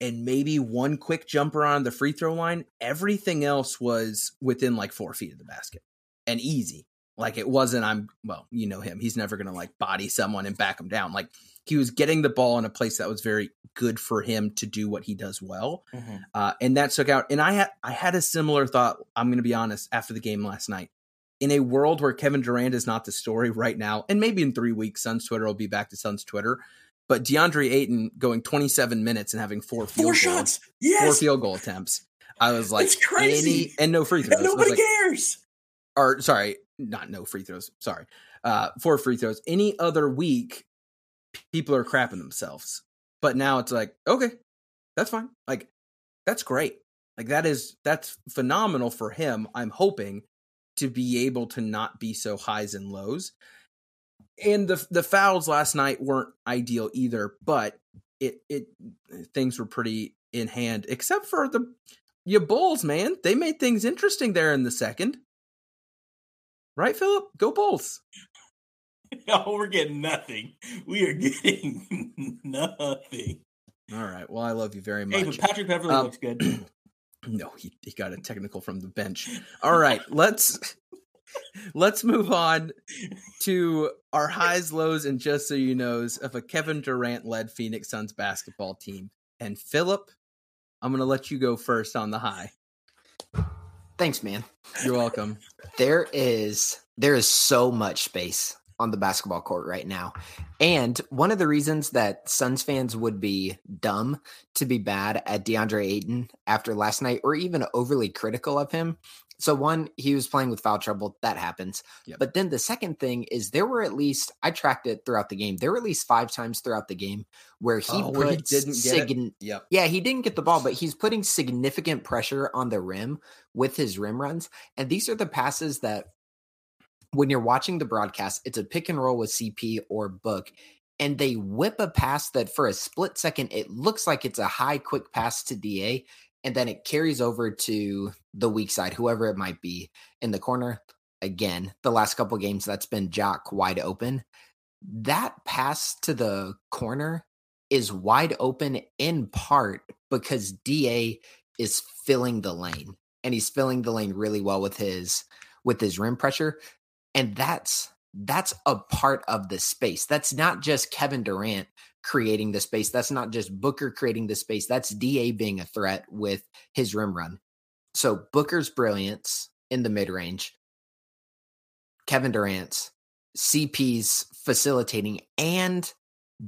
and maybe one quick jumper on the free throw line, everything else was within like four feet of the basket and easy. Like it wasn't, I'm, well, you know him. He's never going to like body someone and back him down. Like he was getting the ball in a place that was very good for him to do what he does well. Mm-hmm. Uh, and that took out. And I had, I had a similar thought. I'm going to be honest after the game last night in a world where Kevin Durant is not the story right now, and maybe in three weeks, Suns Twitter will be back to Suns Twitter. But DeAndre Ayton going 27 minutes and having four field four goals, shots, yes, four field goal attempts. I was like, it's crazy, and no free throws. And nobody like, cares. Or sorry, not no free throws. Sorry, uh, four free throws. Any other week, people are crapping themselves. But now it's like, okay, that's fine. Like, that's great. Like that is that's phenomenal for him. I'm hoping to be able to not be so highs and lows. And the the fouls last night weren't ideal either, but it it things were pretty in hand, except for the you Bulls, man. They made things interesting there in the second. Right, Philip? Go Bulls. oh, we're getting nothing. We are getting nothing. All right. Well, I love you very much. Hey, but Patrick Beverley um, looks good. no, he, he got a technical from the bench. All right, let's let's move on to our highs, lows, and just so you knows of a Kevin Durant led Phoenix Suns basketball team. And Philip, I'm gonna let you go first on the high. Thanks, man. You're welcome. There is there is so much space on the basketball court right now. And one of the reasons that Suns fans would be dumb to be bad at DeAndre Ayton after last night or even overly critical of him. So, one, he was playing with foul trouble. That happens. Yep. But then the second thing is there were at least, I tracked it throughout the game. There were at least five times throughout the game where he oh, where he didn't get sig- Yep. Yeah, he didn't get the ball, but he's putting significant pressure on the rim with his rim runs. And these are the passes that when you're watching the broadcast, it's a pick and roll with CP or Book, and they whip a pass that for a split second, it looks like it's a high, quick pass to DA, and then it carries over to the weak side, whoever it might be in the corner. Again, the last couple games, that's been Jock wide open. That pass to the corner is wide open in part because DA is filling the lane and he's filling the lane really well with his with his rim pressure and that's that's a part of the space. That's not just Kevin Durant creating the space. That's not just Booker creating the space. That's DA being a threat with his rim run. So Booker's brilliance in the mid range, Kevin Durant's, CP's facilitating, and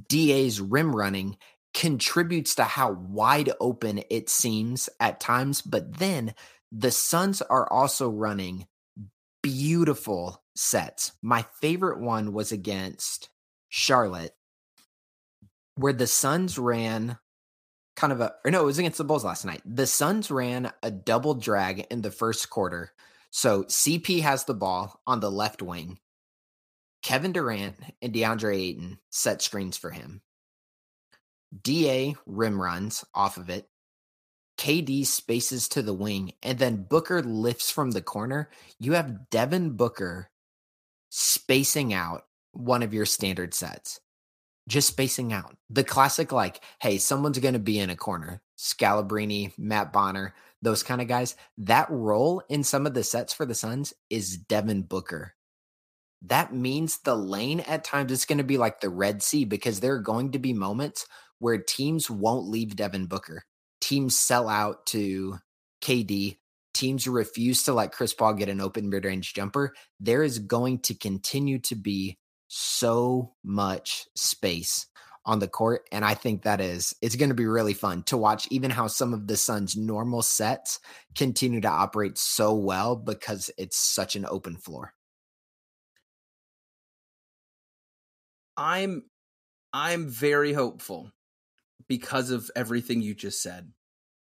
DA's rim running contributes to how wide open it seems at times. But then the Suns are also running beautiful sets. My favorite one was against Charlotte, where the Suns ran kind of a, or no, it was against the Bulls last night. The Suns ran a double drag in the first quarter. So CP has the ball on the left wing. Kevin Durant and DeAndre Ayton set screens for him. DA rim runs off of it. KD spaces to the wing, and then Booker lifts from the corner. You have Devin Booker spacing out one of your standard sets. Just spacing out. The classic, like, hey, someone's going to be in a corner. Scalabrine, Matt Bonner, those kind of guys. That role in some of the sets for the Suns is Devin Booker. That means the lane at times it's going to be like the Red Sea because there are going to be moments where teams won't leave Devin Booker teams sell out to KD, teams refuse to let Chris Paul get an open mid range jumper, there is going to continue to be so much space on the court. And I think that is, it's going to be really fun to watch even how some of the Suns' normal sets continue to operate so well because it's such an open floor. I'm I'm very hopeful because of everything you just said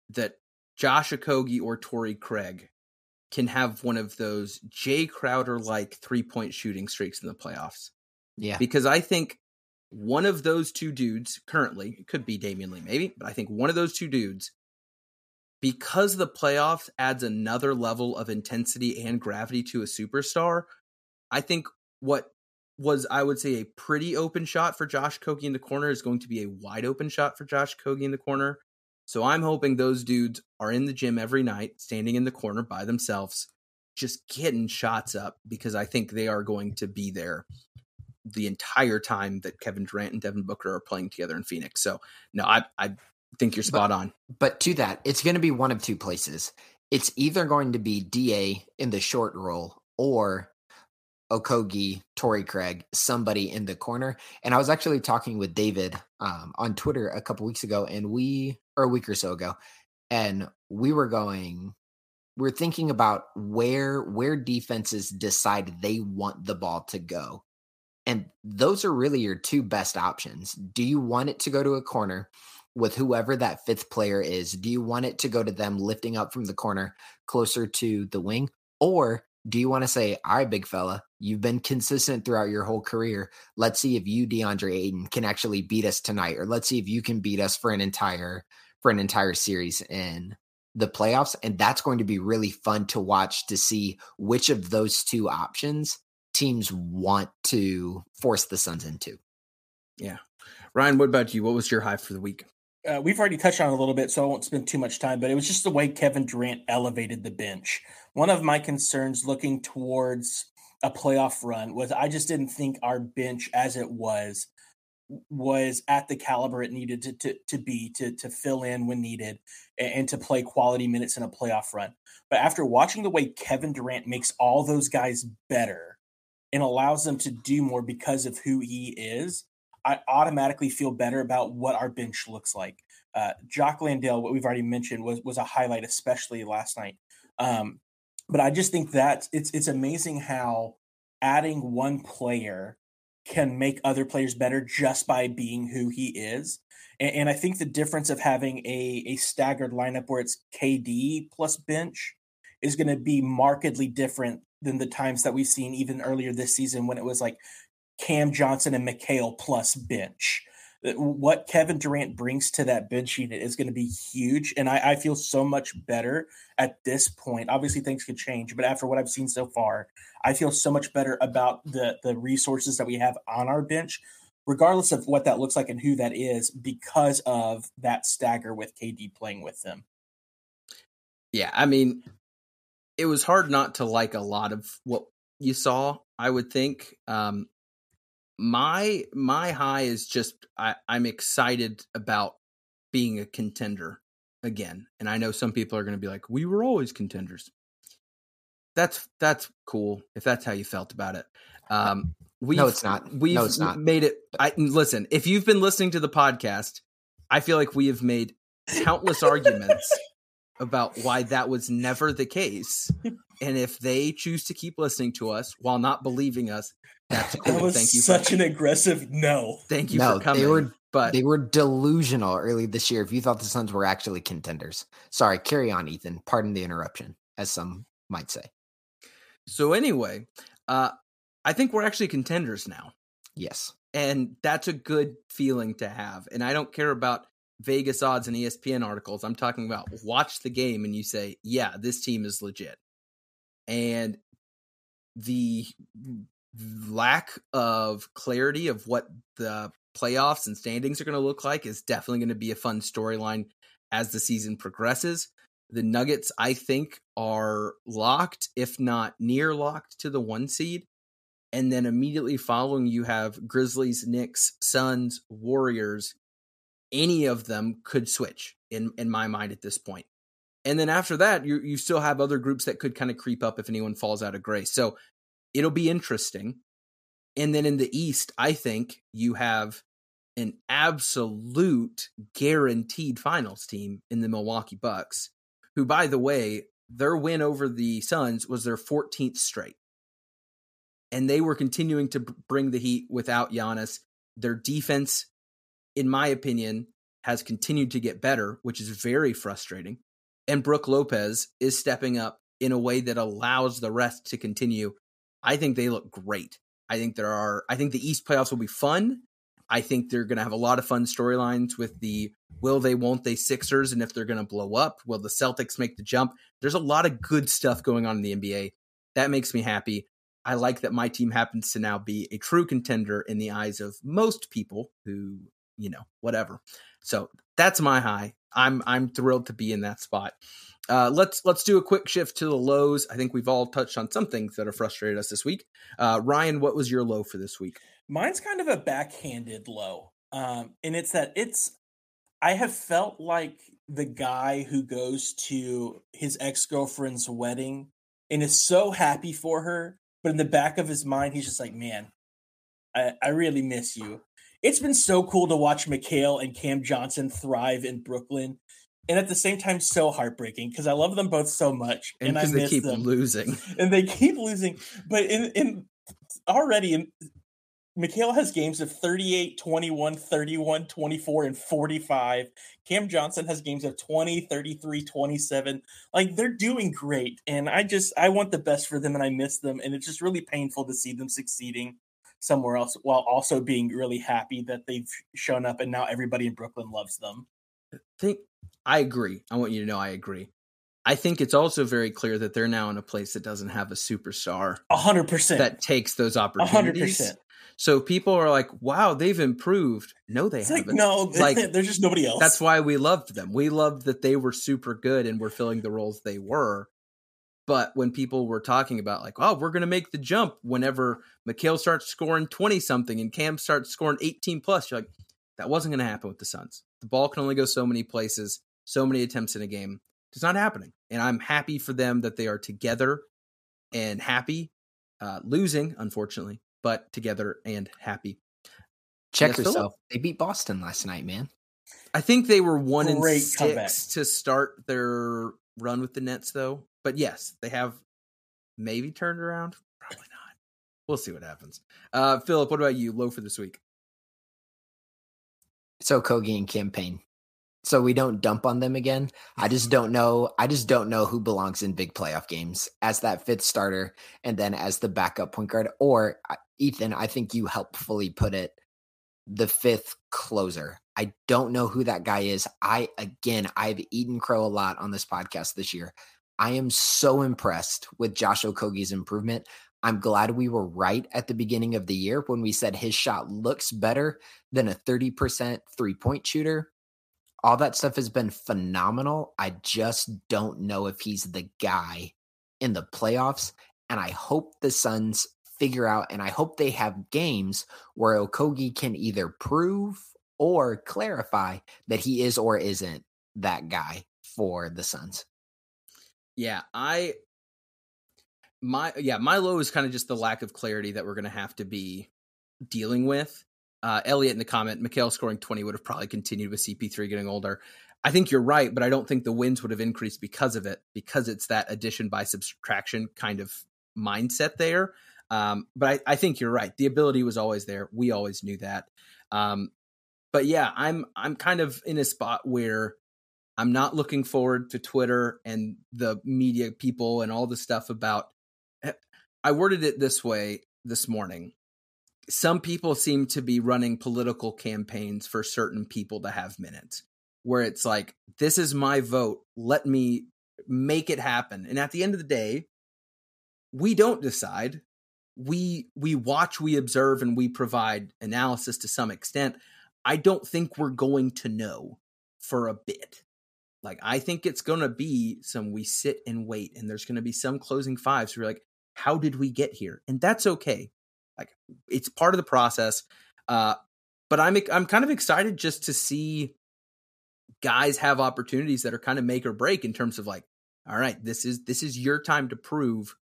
that Josh Okogie or Torrey Craig can have one of those Jay Crowder like three point shooting streaks in the playoffs. Yeah. Because I think one of those two dudes currently, it could be Damion Lee maybe, but I think one of those two dudes, because the playoffs adds another level of intensity and gravity to a superstar, I think what was I would say a pretty open shot for Josh Okogie in the corner is going to be a wide open shot for Josh Okogie in the corner. So I'm hoping those dudes are in the gym every night, standing in the corner by themselves, just getting shots up because I think they are going to be there the entire time that Kevin Durant and Devin Booker are playing together in Phoenix. So no, I I think you're spot but, on. But to that, it's going to be one of two places. It's either going to be DA in the short roll or Okogie, Torrey Craig, somebody in the corner. And I was actually talking with David um, on Twitter a couple weeks ago, and we, or a week or so ago, and we were going, we're thinking about where where defenses decide they want the ball to go. And those are really your two best options. Do you want it to go to a corner with whoever that fifth player is? Do you want it to go to them lifting up from the corner closer to the wing? Or do you want to say, all right, big fella, you've been consistent throughout your whole career. Let's see if you, DeAndre Ayton, can actually beat us tonight, or let's see if you can beat us for an entire for an entire series in the playoffs. And that's going to be really fun to watch to see which of those two options teams want to force the Suns into. Yeah. Ryan, what about you? What was your high for the week? Uh, we've already touched on it a little bit, so I won't spend too much time, but it was just the way Kevin Durant elevated the bench. One of my concerns looking towards a playoff run was I just didn't think our bench as it was was at the caliber it needed to to, to be to to fill in when needed and, and to play quality minutes in a playoff run. But after watching the way Kevin Durant makes all those guys better and allows them to do more because of who he is, I automatically feel better about what our bench looks like. Uh, Jock Landale, what we've already mentioned, was was a highlight, especially last night. Um, but I just think that it's it's amazing how adding one player can make other players better just by being who he is. And, and I think the difference of having a a staggered lineup where it's KD plus bench is going to be markedly different than the times that we've seen even earlier this season when it was like Cam Johnson and Mikal plus bench. Uh, what Kevin Durant brings to that bench unit is going to be huge. And I, I, feel so much better at this point. Obviously, things could change, but after what I've seen so far, I feel so much better about the, the resources that we have on our bench, regardless of what that looks like and who that is, because of that stagger with KD playing with them. Yeah. I mean, it was hard not to like a lot of what you saw, I would think. Um, my my high is just I, I'm excited about being a contender again. And I know some people are going to be like, "We were always contenders." That's that's cool if that's how you felt about it. Um, we no, it's not. We've no, it's not. made it. I listen. If you've been listening to the podcast, I feel like we have made countless arguments about why that was never the case. And if they choose to keep listening to us while not believing us, that's cool. That was Thank you. Such for, an aggressive no. Thank you no, for coming. They were, but they were delusional early this year. If you thought the Suns were actually contenders, sorry. Carry on, Ethan. Pardon the interruption, as some might say. So anyway, uh, I think we're actually contenders now. Yes, and that's a good feeling to have. And I don't care about Vegas odds and ESPN articles. I'm talking about watch the game and you say, yeah, this team is legit. And the lack of clarity of what the playoffs and standings are going to look like is definitely going to be a fun storyline as the season progresses. The Nuggets, I think, are locked, if not near locked, to the one seed. And then immediately following, you have Grizzlies, Knicks, Suns, Warriors. Any of them could switch in in my mind at this point. And then after that, you you still have other groups that could kind of creep up if anyone falls out of grace. So it'll be interesting. And then in the East, I think you have an absolute guaranteed finals team in the Milwaukee Bucks, who, by the way, their win over the Suns was their 14th straight. And they were continuing to bring the heat without Giannis. Their defense, in my opinion, has continued to get better, which is very frustrating. And Brook Lopez is stepping up in a way that allows the rest to continue I think they look great. I think there are. I think the East playoffs will be fun. I think they're going to have a lot of fun storylines with the will they, won't they Sixers, and if they're going to blow up, will the Celtics make the jump? There's a lot of good stuff going on in the NBA. That makes me happy. I like that my team happens to now be a true contender in the eyes of most people who, you know, whatever. So that's my high. I'm I'm thrilled to be in that spot. Uh, let's let's do a quick shift to the lows. I think we've all touched on some things that have frustrated us this week. Uh, Ryan, what was your low for this week? Mine's kind of a backhanded low, um, and it's that it's. I have felt like the guy who goes to his ex girlfriend's wedding and is so happy for her, but in the back of his mind, he's just like, "Man, I, I really miss you." It's been so cool to watch Mikal and Cam Johnson thrive in Brooklyn and at the same time so heartbreaking because I love them both so much and, and I they keep them. losing and they keep losing. But in in already in Mikal has games of 38, 21, 31, 24, and 45. Cam Johnson has games of 20, 33, 27. Like they're doing great. And I just I want the best for them and I miss them. And it's just really painful to see them succeeding somewhere else while also being really happy that they've shown up and now everybody in Brooklyn loves them. I think I agree. I want you to know I agree. I think it's also very clear that they're now in a place that doesn't have a superstar A hundred percent. that takes those A hundred opportunities. percent. So people are like, "Wow, they've improved." No, they It's haven't. no, Like, there's just nobody else. That's why we loved them. We loved that they were super good and were filling the roles they were. But when people were talking about like, oh, we're going to make the jump whenever Mikal starts scoring 20 something and Cam starts scoring 18 plus, you're like, that wasn't going to happen with the Suns. The ball can only go so many places, so many attempts in a game. It's not happening. And I'm happy for them that they are together and happy, uh, losing, unfortunately, but together and happy. Check Yes, Philip? yourself. They beat Boston last night, man. I think they were one and Great six comeback. to start their run with the Nets, though. But yes, they have maybe turned around. Probably not. We'll see what happens. Uh, Philip, what about you? Low for this week. So Okogie and Cam Payne. So we don't dump on them again. I just don't know. I just don't know who belongs in big playoff games as that fifth starter and then as the backup point guard. Or uh, Ethan, I think you helpfully put it, the fifth closer. I don't know who that guy is. I again, I've eaten crow a lot on this podcast this year. I am so impressed with Josh Okogie's improvement. I'm glad we were right at the beginning of the year when we said his shot looks better than a 30% three point shooter. All that stuff has been phenomenal. I just don't know if he's the guy in the playoffs. And I hope the Suns figure out, and I hope they have games where Okogie can either prove or clarify that he is or isn't that guy for the Suns. Yeah, I my yeah, my low is kind of just the lack of clarity that we're going to have to be dealing with. Uh, Elliot in the comment, Mikal scoring 20 would have probably continued with CP3 getting older. I think you're right, but I don't think the wins would have increased because of it, because it's that addition by subtraction kind of mindset there. Um, but I, I think you're right. The ability was always there. We always knew that. Um, but yeah, I'm I'm kind of in a spot where I'm not looking forward to Twitter and the media people and all the stuff about. Eh, I worded it this way this morning. Some people seem to be running political campaigns for certain people to have minutes, where it's like, this is my vote. Let me make it happen. And at the end of the day, we don't decide. We we watch, we observe, and we provide analysis to some extent. I don't think we're going to know for a bit. Like I think it's gonna be some we sit and wait, and there's gonna be some closing fives. Where you're like, how did we get here? And that's okay. Like it's part of the process. Uh, but I'm I'm kind of excited just to see guys have opportunities that are kind of make or break in terms of like, all right, this is this is your time to prove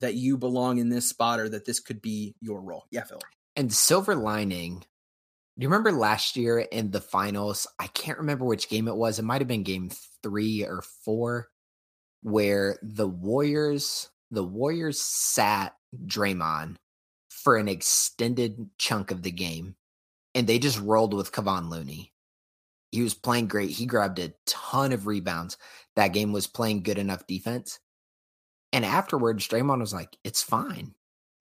that you belong in this spot or that this could be your role. Yeah, Phil. And silver lining, do you remember last year in the finals? I can't remember which game it was. It might have been game three or four, where the Warriors, the Warriors sat Draymond for an extended chunk of the game, and they just rolled with Kevon Looney. He was playing great. He grabbed a ton of rebounds. That game was playing good enough defense. And afterwards, Draymond was like, "It's fine."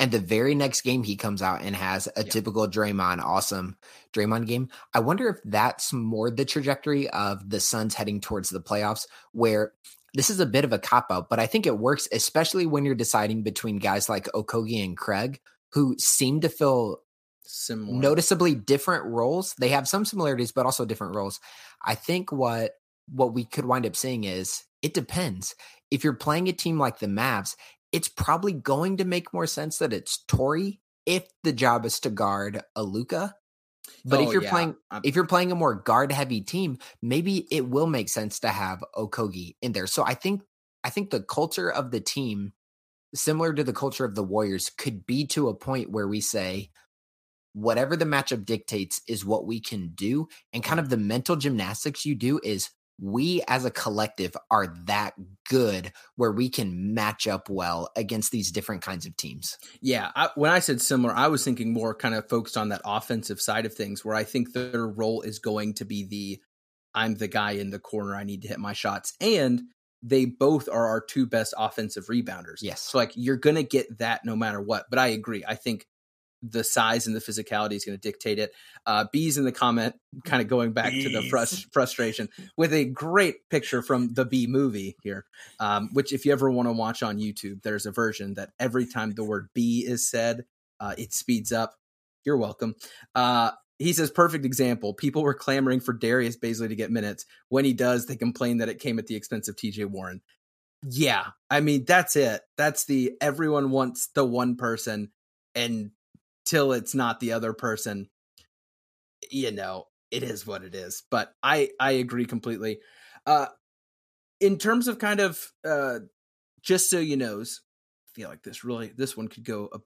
And the very next game, he comes out and has a Yeah. typical Draymond, awesome Draymond game. I wonder if that's more the trajectory of the Suns heading towards the playoffs, where this is a bit of a cop out, but I think it works, especially when you're deciding between guys like Okogie and Craig, who seem to fill Similar. noticeably different roles. They have some similarities, but also different roles. I think what what we could wind up seeing is it depends. If you're playing a team like the Mavs, it's probably going to make more sense that it's Torrey if the job is to guard a Luca. But Oh, if you're yeah. playing if you're playing a more guard heavy team, maybe it will make sense to have Okogie in there. So I think I think the culture of the team, similar to the culture of the Warriors, could be to a point where we say, whatever the matchup dictates is what we can do. And kind of the mental gymnastics you do is we as a collective are that good where we can match up well against these different kinds of teams. Yeah, I, when I said similar, I was thinking more kind of focused on that offensive side of things, where I think their role is going to be the I'm the guy in the corner. I need to hit my shots, and they both are our two best offensive rebounders. Yes. so like you're gonna get that no matter what. But I agree. I think the size and the physicality is going to dictate it. Uh, Bees in the comment, kind of going back Bees. to the frust- frustration with a great picture from the Bee movie here, um, which if you ever want to watch on YouTube, there's a version that every time the word bee is said, uh, it speeds up. You're welcome. Uh, he says, perfect example. People were clamoring for Darius Bazley to get minutes. When he does, they complain that it came at the expense of TJ Warren. Yeah, I mean, that's it. That's the everyone wants the one person and till it's not the other person, you know, it is what it is. But I I agree completely. Uh in terms of kind of uh just so you knows, I feel like this really this one could go a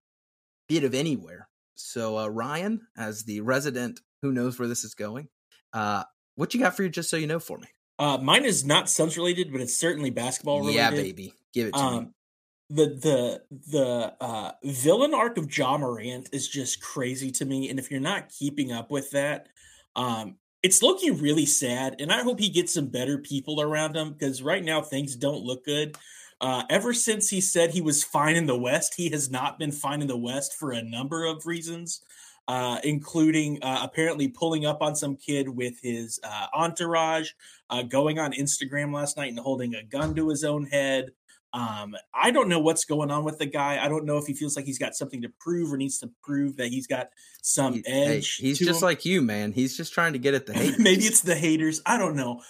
bit of anywhere. So uh Ryan, as the resident who knows where this is going, uh what you got for you just so you know for me? Uh mine is not Suns related, but it's certainly basketball related. Yeah, baby. Give it to um, me the the the uh villain arc of Ja Morant is just crazy to me. And if you're not keeping up with that, um, it's looking really sad. And I hope he gets some better people around him because right now things don't look good. Uh, ever since he said he was fine in the West, he has not been fine in the West for a number of reasons, uh, including uh, apparently pulling up on some kid with his uh, entourage, uh, going on Instagram last night and holding a gun to his own head. Um, I don't know what's going on with the guy. I don't know if he feels like he's got something to prove or needs to prove that he's got some he, edge. Hey, he's just him. like you, man. He's just trying to get at the haters. Maybe it's the haters. I don't know.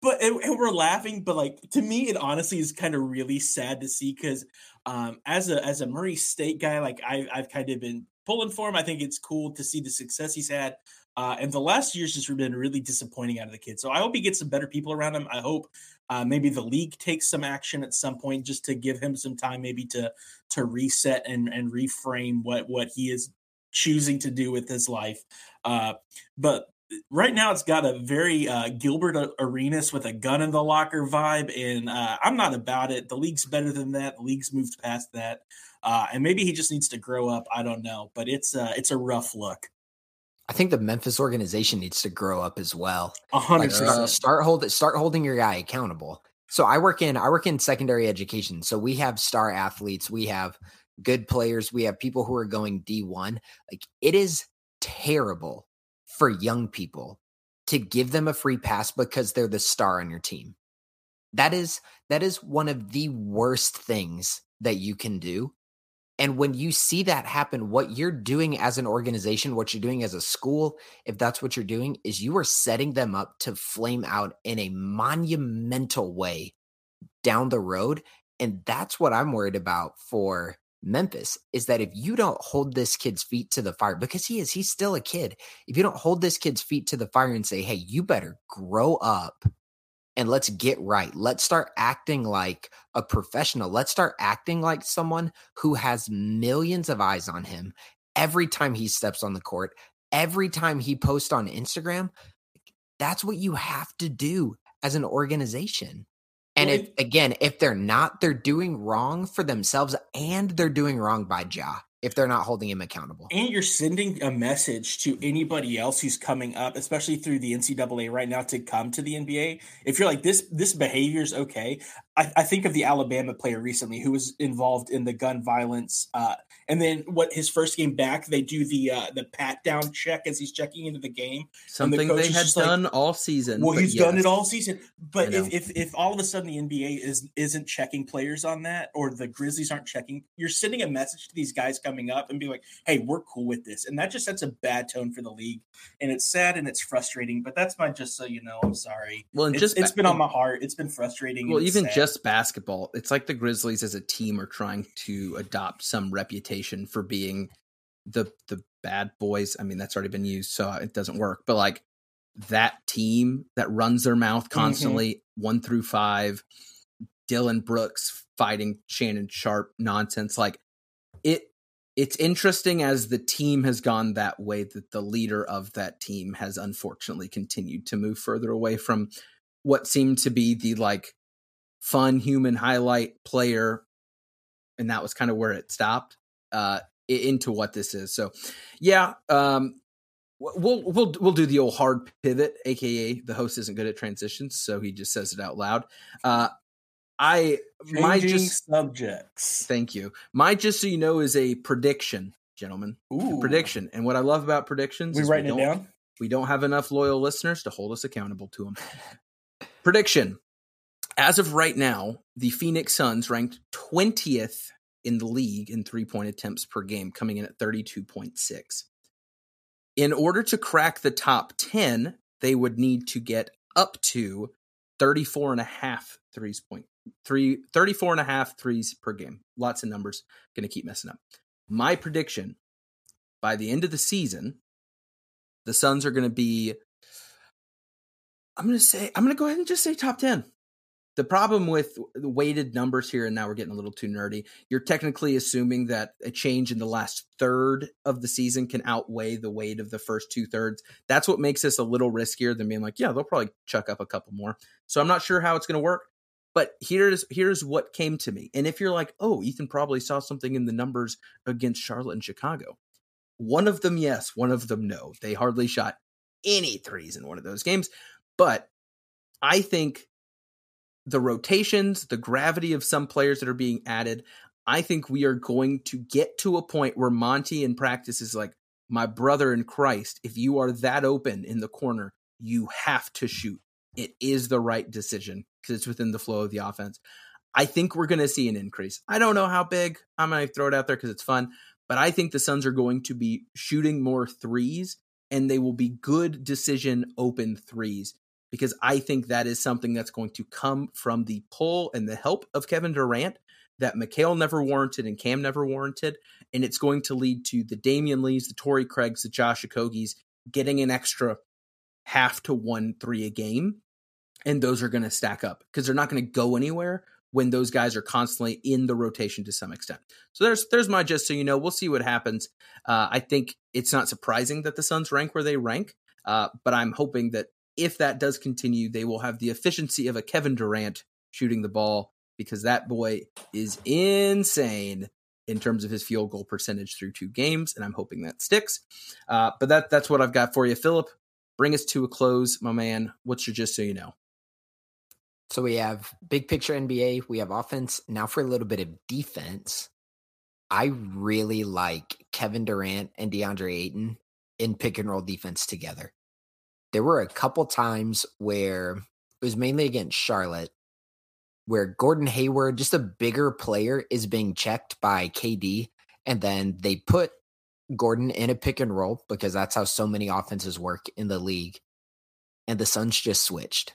But and, and we're laughing, but like to me, it honestly is kind of really sad to see because um, as a as a Murray State guy, like I, I've kind of been pulling for him. I think it's cool to see the success he's had. Uh, and the last year's just been really disappointing out of the kid. So I hope he gets some better people around him. I hope uh, maybe the league takes some action at some point just to give him some time, maybe to to reset and and reframe what what he is choosing to do with his life. Uh, but right now, it's got a very uh, Gilbert Arenas with a gun in the locker vibe, and uh, I'm not about it. The league's better than that. The league's moved past that, uh, and maybe he just needs to grow up. I don't know, but it's uh, it's a rough look. I think the Memphis organization needs to grow up as well. Hundred start, start hold start holding your guy accountable. So I work in I work in secondary education. So we have star athletes, we have good players, we have people who are going D1. Like it is terrible for young people to give them a free pass because they're the star on your team. That is that is one of the worst things that you can do and when you see that happen, what you're doing as an organization, what you're doing as a school, if that's what you're doing, is you are setting them up to flame out in a monumental way down the road. And that's what I'm worried about for Memphis is that if you don't hold this kid's feet to the fire, because he is, he's still a kid. If you don't hold this kid's feet to the fire and say, hey, you better grow up and let's get right. Let's start acting like a professional. Let's start acting like someone who has millions of eyes on him every time he steps on the court, every time he posts on Instagram. That's what you have to do as an organization. And if again, if they're not, they're doing wrong for themselves and they're doing wrong by Ja if they're not holding him accountable. And you're sending a message to anybody else who's coming up, especially through the NCAA right now, to come to the NBA. If you're like this, this behavior is okay. I, I, think of the Alabama player recently who was involved in the gun violence uh, and then what his first game back, they do the uh, the pat down check as he's checking into the game. Something the they had done like, all season. Well, he's yes. done it all season. But if, if if all of a sudden the NBA is isn't checking players on that, or the Grizzlies aren't checking, you're sending a message to these guys coming up and be like, "Hey, we're cool with this," and that just sets a bad tone for the league, and it's sad and it's frustrating. But that's my just so you know. I'm sorry. Well, and it's, just it's been on my heart. It's been frustrating. Well, even sad. just basketball, it's like the Grizzlies as a team are trying to adopt some reputation reputation for being the the bad boys. I mean, that's already been used, so it doesn't work. But like that team that runs their mouth mm-hmm. constantly, mm-hmm. one through five, Dillon Brooks fighting Shannon Sharpe nonsense, like it. It's interesting as the team has gone that way that the leader of that team has unfortunately continued to move further away from what seemed to be the like fun human highlight player and that was kind of where it stopped uh, into what this is. So, yeah, um, we'll we'll we'll do the old hard pivot, aka the host isn't good at transitions, so he just says it out loud. Uh, I Changing my just subjects. Thank you. My just so you know is a prediction gentlemen. Ooh. Prediction. And what I love about predictions We is writing it don't- down? we don't have enough loyal listeners to hold us accountable to them. Prediction. As of right now, the Phoenix Suns ranked 20th in the league in three point attempts per game, coming in at 32.6. In order to crack the top 10, they would need to get up to 34 and a half threes point three 34 and a half threes per game. Lots of numbers. Going to keep messing up. My prediction by the end of the season, the Suns are going to be. I'm going to say, I'm going to go ahead and just say top 10. The problem with weighted numbers here, and now we're getting a little too nerdy, you're technically assuming that a change in the last third of the season can outweigh the weight of the first two thirds. That's what makes this a little riskier than being like, yeah, they'll probably chuck up a couple more. So I'm not sure how it's going to work. But here's here's what came to me. And if you're like, oh, Ethan probably saw something in the numbers against Charlotte and Chicago. One of them, yes. One of them, no. They hardly shot any threes in one of those games. But I think the rotations, the gravity of some players that are being added, I think we are going to get to a point where Monty in practice is like, my brother in Christ, if you are that open in the corner, you have to shoot. It is the right decision because it's within the flow of the offense. I think we're going to see an increase. I don't know how big. I'm going to throw it out there because it's fun, but I think the Suns are going to be shooting more threes and they will be good decision open threes because I think that is something that's going to come from the pull and the help of Kevin Durant that Mikal never warranted and Cam never warranted. And it's going to lead to the Damion Lees, the Torrey Craigs, the Josh Okogies getting an extra half to one three a game. And those are going to stack up because they're not going to go anywhere when those guys are constantly in the rotation to some extent. So there's there's my just so you know. We'll see what happens. Uh, I think it's not surprising that the Suns rank where they rank, uh, but I'm hoping that if that does continue, they will have the efficiency of a Kevin Durant shooting the ball because that boy is insane in terms of his field goal percentage through two games, and I'm hoping that sticks. Uh, but that that's what I've got for you, Philip. Bring us to a close, my man. What's your just so you know? So we have big picture NBA, we have offense. Now for a little bit of defense. I really like Kevin Durant and DeAndre Ayton in pick and roll defense together. There were a couple times where it was mainly against Charlotte, where Gordon Hayward, just a bigger player, is being checked by KD, and then they put Gordon in a pick and roll because that's how so many offenses work in the league. And the Suns just switched.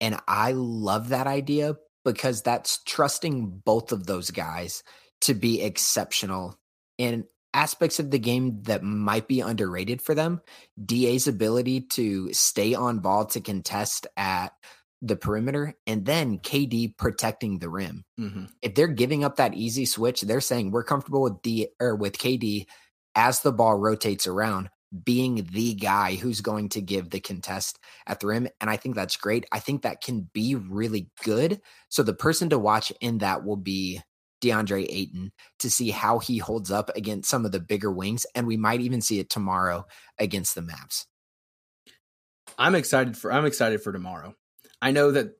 And I love that idea because that's trusting both of those guys to be exceptional in aspects of the game that might be underrated for them. DA's ability to stay on ball to contest at the perimeter and then KD protecting the rim. Mm-hmm. If they're giving up that easy switch, they're saying we're comfortable with D or with KD as the ball rotates around being the guy who's going to give the contest at the rim. And I think that's great. I think that can be really good. So the person to watch in that will be DeAndre Ayton to see how he holds up against some of the bigger wings. And we might even see it tomorrow against the Mavs. I'm excited for I'm excited for tomorrow. I know that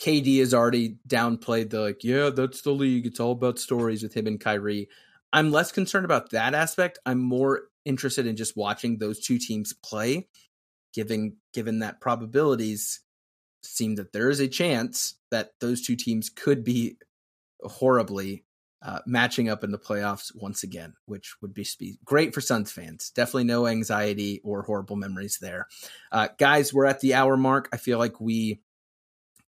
KD has already downplayed the like, yeah, that's the league. It's all about stories with him and Kyrie. I'm less concerned about that aspect. I'm more interested in just watching those two teams play, given given that probabilities seem that there is a chance that those two teams could be horribly uh, matching up in the playoffs once again, which would be spe- great for Suns fans. Definitely no anxiety or horrible memories there. Uh, guys, we're at the hour mark. I feel like we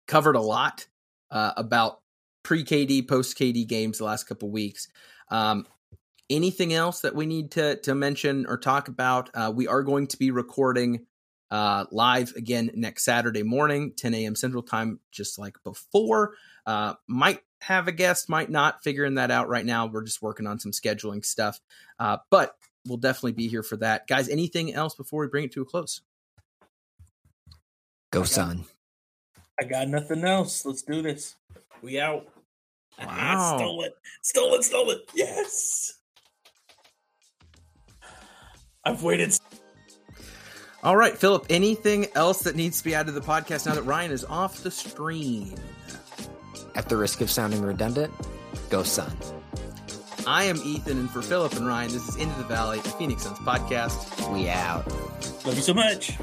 covered a lot uh, about pre KD, post KD games the last couple weeks. Um, anything else that we need to to mention or talk about? Uh, we are going to be recording uh, live again next Saturday morning, 10 a.m. Central Time, just like before. Uh, might have a guest, might not. Figuring that out right now. We're just working on some scheduling stuff, uh, but we'll definitely be here for that, guys. Anything else before we bring it to a close? Go, Okay. son. I got nothing else. Let's do this. We out. Wow. stole it. Stole it. Stole it. Yes. I've waited. All right, Philip. Anything else that needs to be added to the podcast now that Ryan is off the stream? At the risk of sounding redundant, go, son. I am Ethan, and for Philip and Ryan, this is Into the Valley, the Phoenix Suns podcast. We out. Love you so much.